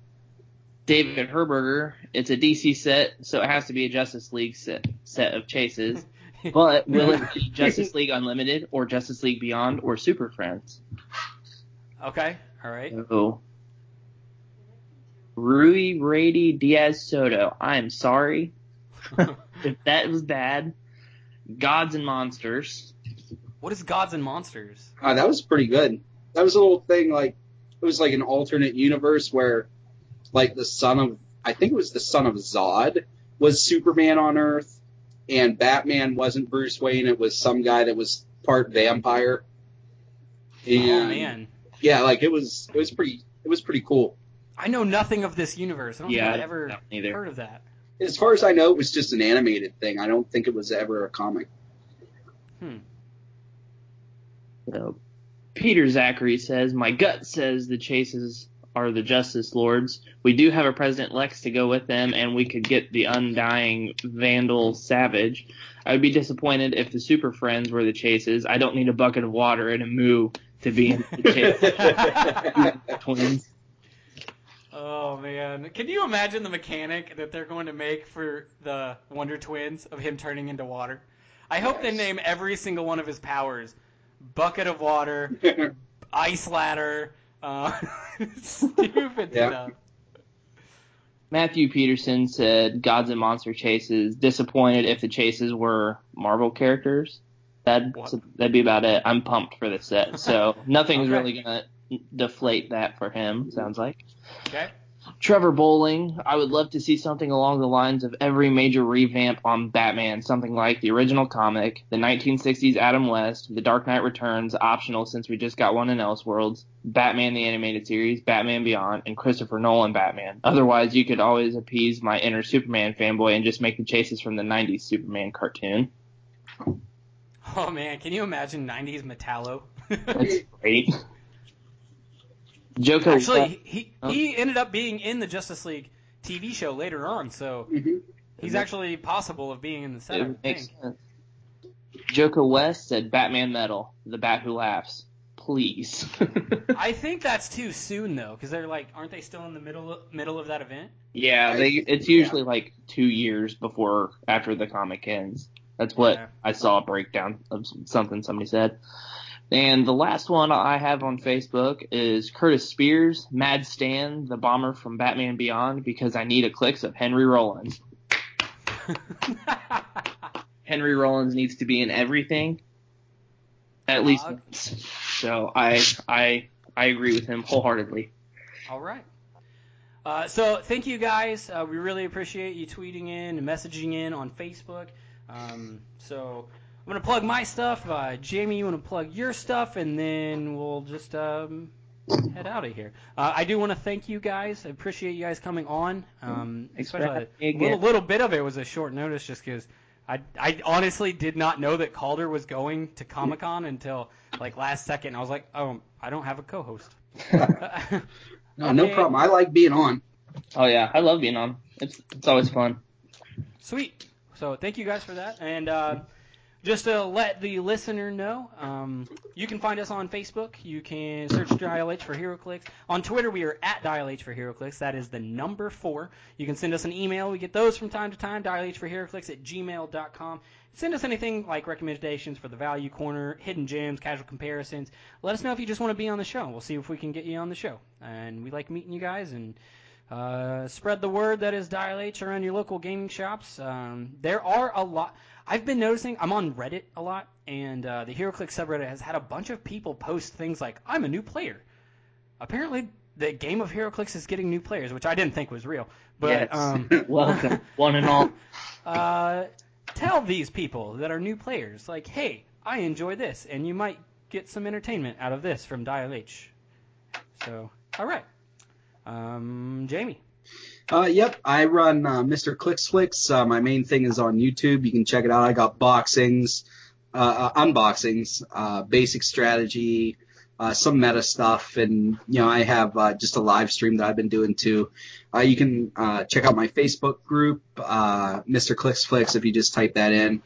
David Herberger, it's a DC set, so it has to be a Justice League set, set of chases. [laughs] But will it be [laughs] Justice League Unlimited or Justice League Beyond or Super Friends? Okay, all right. So, Rui Rady Diaz Soto, I am sorry [laughs] if that was bad. Gods and Monsters. what is Gods and Monsters? Uh, that was pretty good. That was a little thing like it was like an alternate universe where like the son of I think it was the son of Zod was Superman on Earth and Batman wasn't Bruce Wayne, it was some guy that was part vampire. And oh man, yeah, like it was it was pretty it was pretty cool. I know nothing of this universe. I don't Yeah, think I I've ever either. heard of that. As far as I know, it was just an animated thing. I don't think it was ever a comic. Hmm. So, Peter Zachary says, My gut says the chases are the Justice Lords. We do have a President Lex to go with them, and we could get the undying Vandal Savage. I would be disappointed if the Super Friends were the chases. I don't need a bucket of water and a moo to be in the chase. [laughs] Twins. Oh man, can you imagine the mechanic that they're going to make for the Wonder Twins of him turning into water? I hope they name every single one of his powers: bucket of water, [laughs] ice ladder, uh, [laughs] stupid Yeah. stuff. Matthew Peterson said Gods and Monster Chases. Disappointed if the chases were Marvel characters. That'd, that'd be about it. I'm pumped for this set. So [laughs] nothing's Okay. really going to deflate that for him, sounds like. Okay. Trevor Bowling, I would love to see something along the lines of every major revamp on Batman, something like the original comic, the 1960s Adam West, The Dark Knight Returns, optional since we just got one in Elseworlds, Batman the Animated Series, Batman Beyond, and Christopher Nolan Batman. Otherwise, you could always appease my inner Superman fanboy and just make the chases from the 90s Superman cartoon. Oh man, can you imagine '90s Metallo? [laughs] That's great. Joko Actually, he Oh. he ended up being in the Justice League TV show later on, so Mhm. he's actually possible of being in the set. I It makes sense. Joko West said Batman Metal, the Bat Who Laughs. Please. [laughs] I think that's too soon though, because they're like, aren't they still in the middle middle of that event? yeah, they it's usually like two years before after the comic ends. That's what Yeah. I saw a breakdown of something somebody said. And the last one I have on Facebook is Curtis Spears, Mad Stan, the bomber from Batman Beyond, because I need a clicks of Henry Rollins. [laughs] Henry Rollins needs to be in everything. At least once. So I I I agree with him wholeheartedly. All right. Uh, so thank you guys. Uh, we really appreciate you tweeting in and messaging in on Facebook. Um, so I'm gonna plug my stuff. Uh, Jamie, you wanna plug your stuff, and then we'll just um, head out of here. Uh, I do want to thank you guys. I appreciate you guys coming on. Um, especially a little, little bit of it was a short notice, just because. I, I honestly did not know that Calder was going to Comic Con until like last second. I was like, oh, I don't have a co-host. [laughs] [laughs] No, no problem. I like being on. Oh yeah, I love being on. It's it's always fun. Sweet. So thank you guys for that. And uh, just to let the listener know, um, you can find us on Facebook. You can search Dial H for HeroClix. On Twitter, we are at Dial H for HeroClix. That is the number four. You can send us an email. We get those from time to time. Dial H for HeroClix at gmail.com. Send us anything like recommendations for the Value Corner, hidden gems, casual comparisons. Let us know if you just want to be on the show. We'll see if we can get you on the show. And we like meeting you guys and uh, spread the word that is Dial H around your local gaming shops. Um, there are a lot. I've been noticing I'm on Reddit a lot, and uh, the HeroClix subreddit has had a bunch of people post things like, "I'm a new player." Apparently, the game of HeroClix is getting new players, which I didn't think was real. But yes. um, [laughs] welcome, one and all. [laughs] uh, tell these people that are new players, like, hey, I enjoy this, and you might get some entertainment out of this from Dial H. So, all right, um, Jamie. Uh, yep, I run uh, Mr. Clicks Flicks. Uh, my main thing is on YouTube. You can check it out. I got boxings, uh, uh, unboxings, uh, basic strategy, some meta stuff, and you know I have just a live stream that I've been doing too. You can check out my Facebook group, Mr. Clicks Flicks. If you just type that in,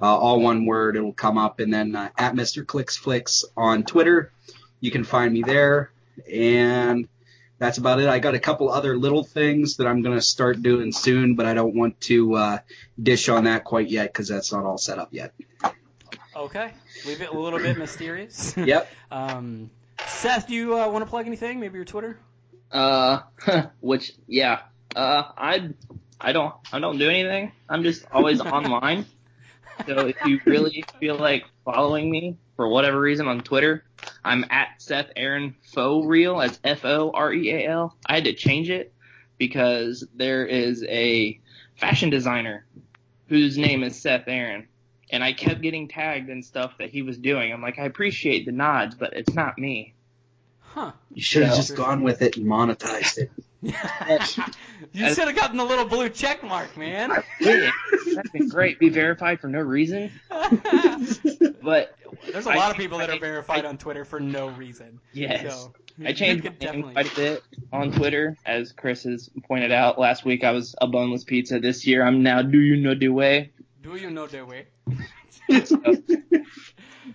all one word, it will come up, and then at Mr. Clicks Flicks on Twitter, you can find me there, and that's about it. I got a couple other little things that I'm going to start doing soon, but I don't want to uh, dish on that quite yet because that's not all set up yet. Okay, leave it a little bit mysterious. [laughs] Yep. [laughs] um, Seth, do you uh, want to plug anything? Maybe your Twitter? Uh, [laughs] which yeah. Uh, I I don't I don't do anything. I'm just always online. So if you really feel like following me for whatever reason on Twitter, I'm at Seth Aaron Foreal. That's F O R E A L. I had to change it because there is a fashion designer whose name is Seth Aaron. And I kept getting tagged and stuff that he was doing. I'm like, I appreciate the nods, but it's not me. Huh. You should have Yeah. just gone with it and monetized it. [laughs] you should have gotten the little blue check mark, man. That'd been great. Be verified for no reason. [laughs] But There's a I lot of people that I- are verified on Twitter for no reason. yes, So, I changed my name quite a bit on Twitter, as Chris has pointed out. Last week I was a boneless pizza. This year I'm now Do You Know the Way. Do you know the way? [laughs]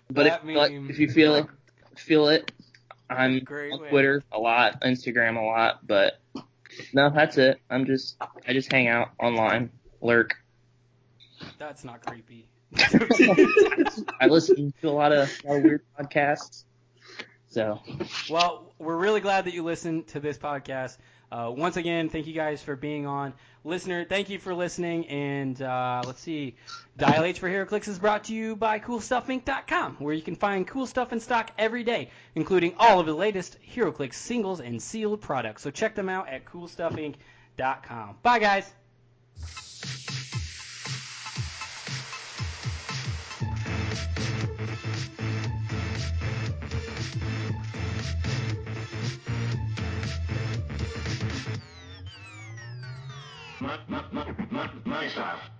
But if, but meme- if you feel it, feel it. I'm on. Twitter a lot, Instagram a lot, but no, that's it. I'm just I just hang out online, lurk. That's not creepy. [laughs] I listen to a lot of, a lot of weird podcasts. So Well, we're really glad that you listened to this podcast. Uh, once again, thank you guys for being on. Listener, thank you for listening. And uh, let's see, Dial H for HeroClix is brought to you by CoolStuffInc.com, where you can find cool stuff in stock every day, including all of the latest HeroClix singles and sealed products. So check them out at CoolStuffInc.com. Bye, guys. My style.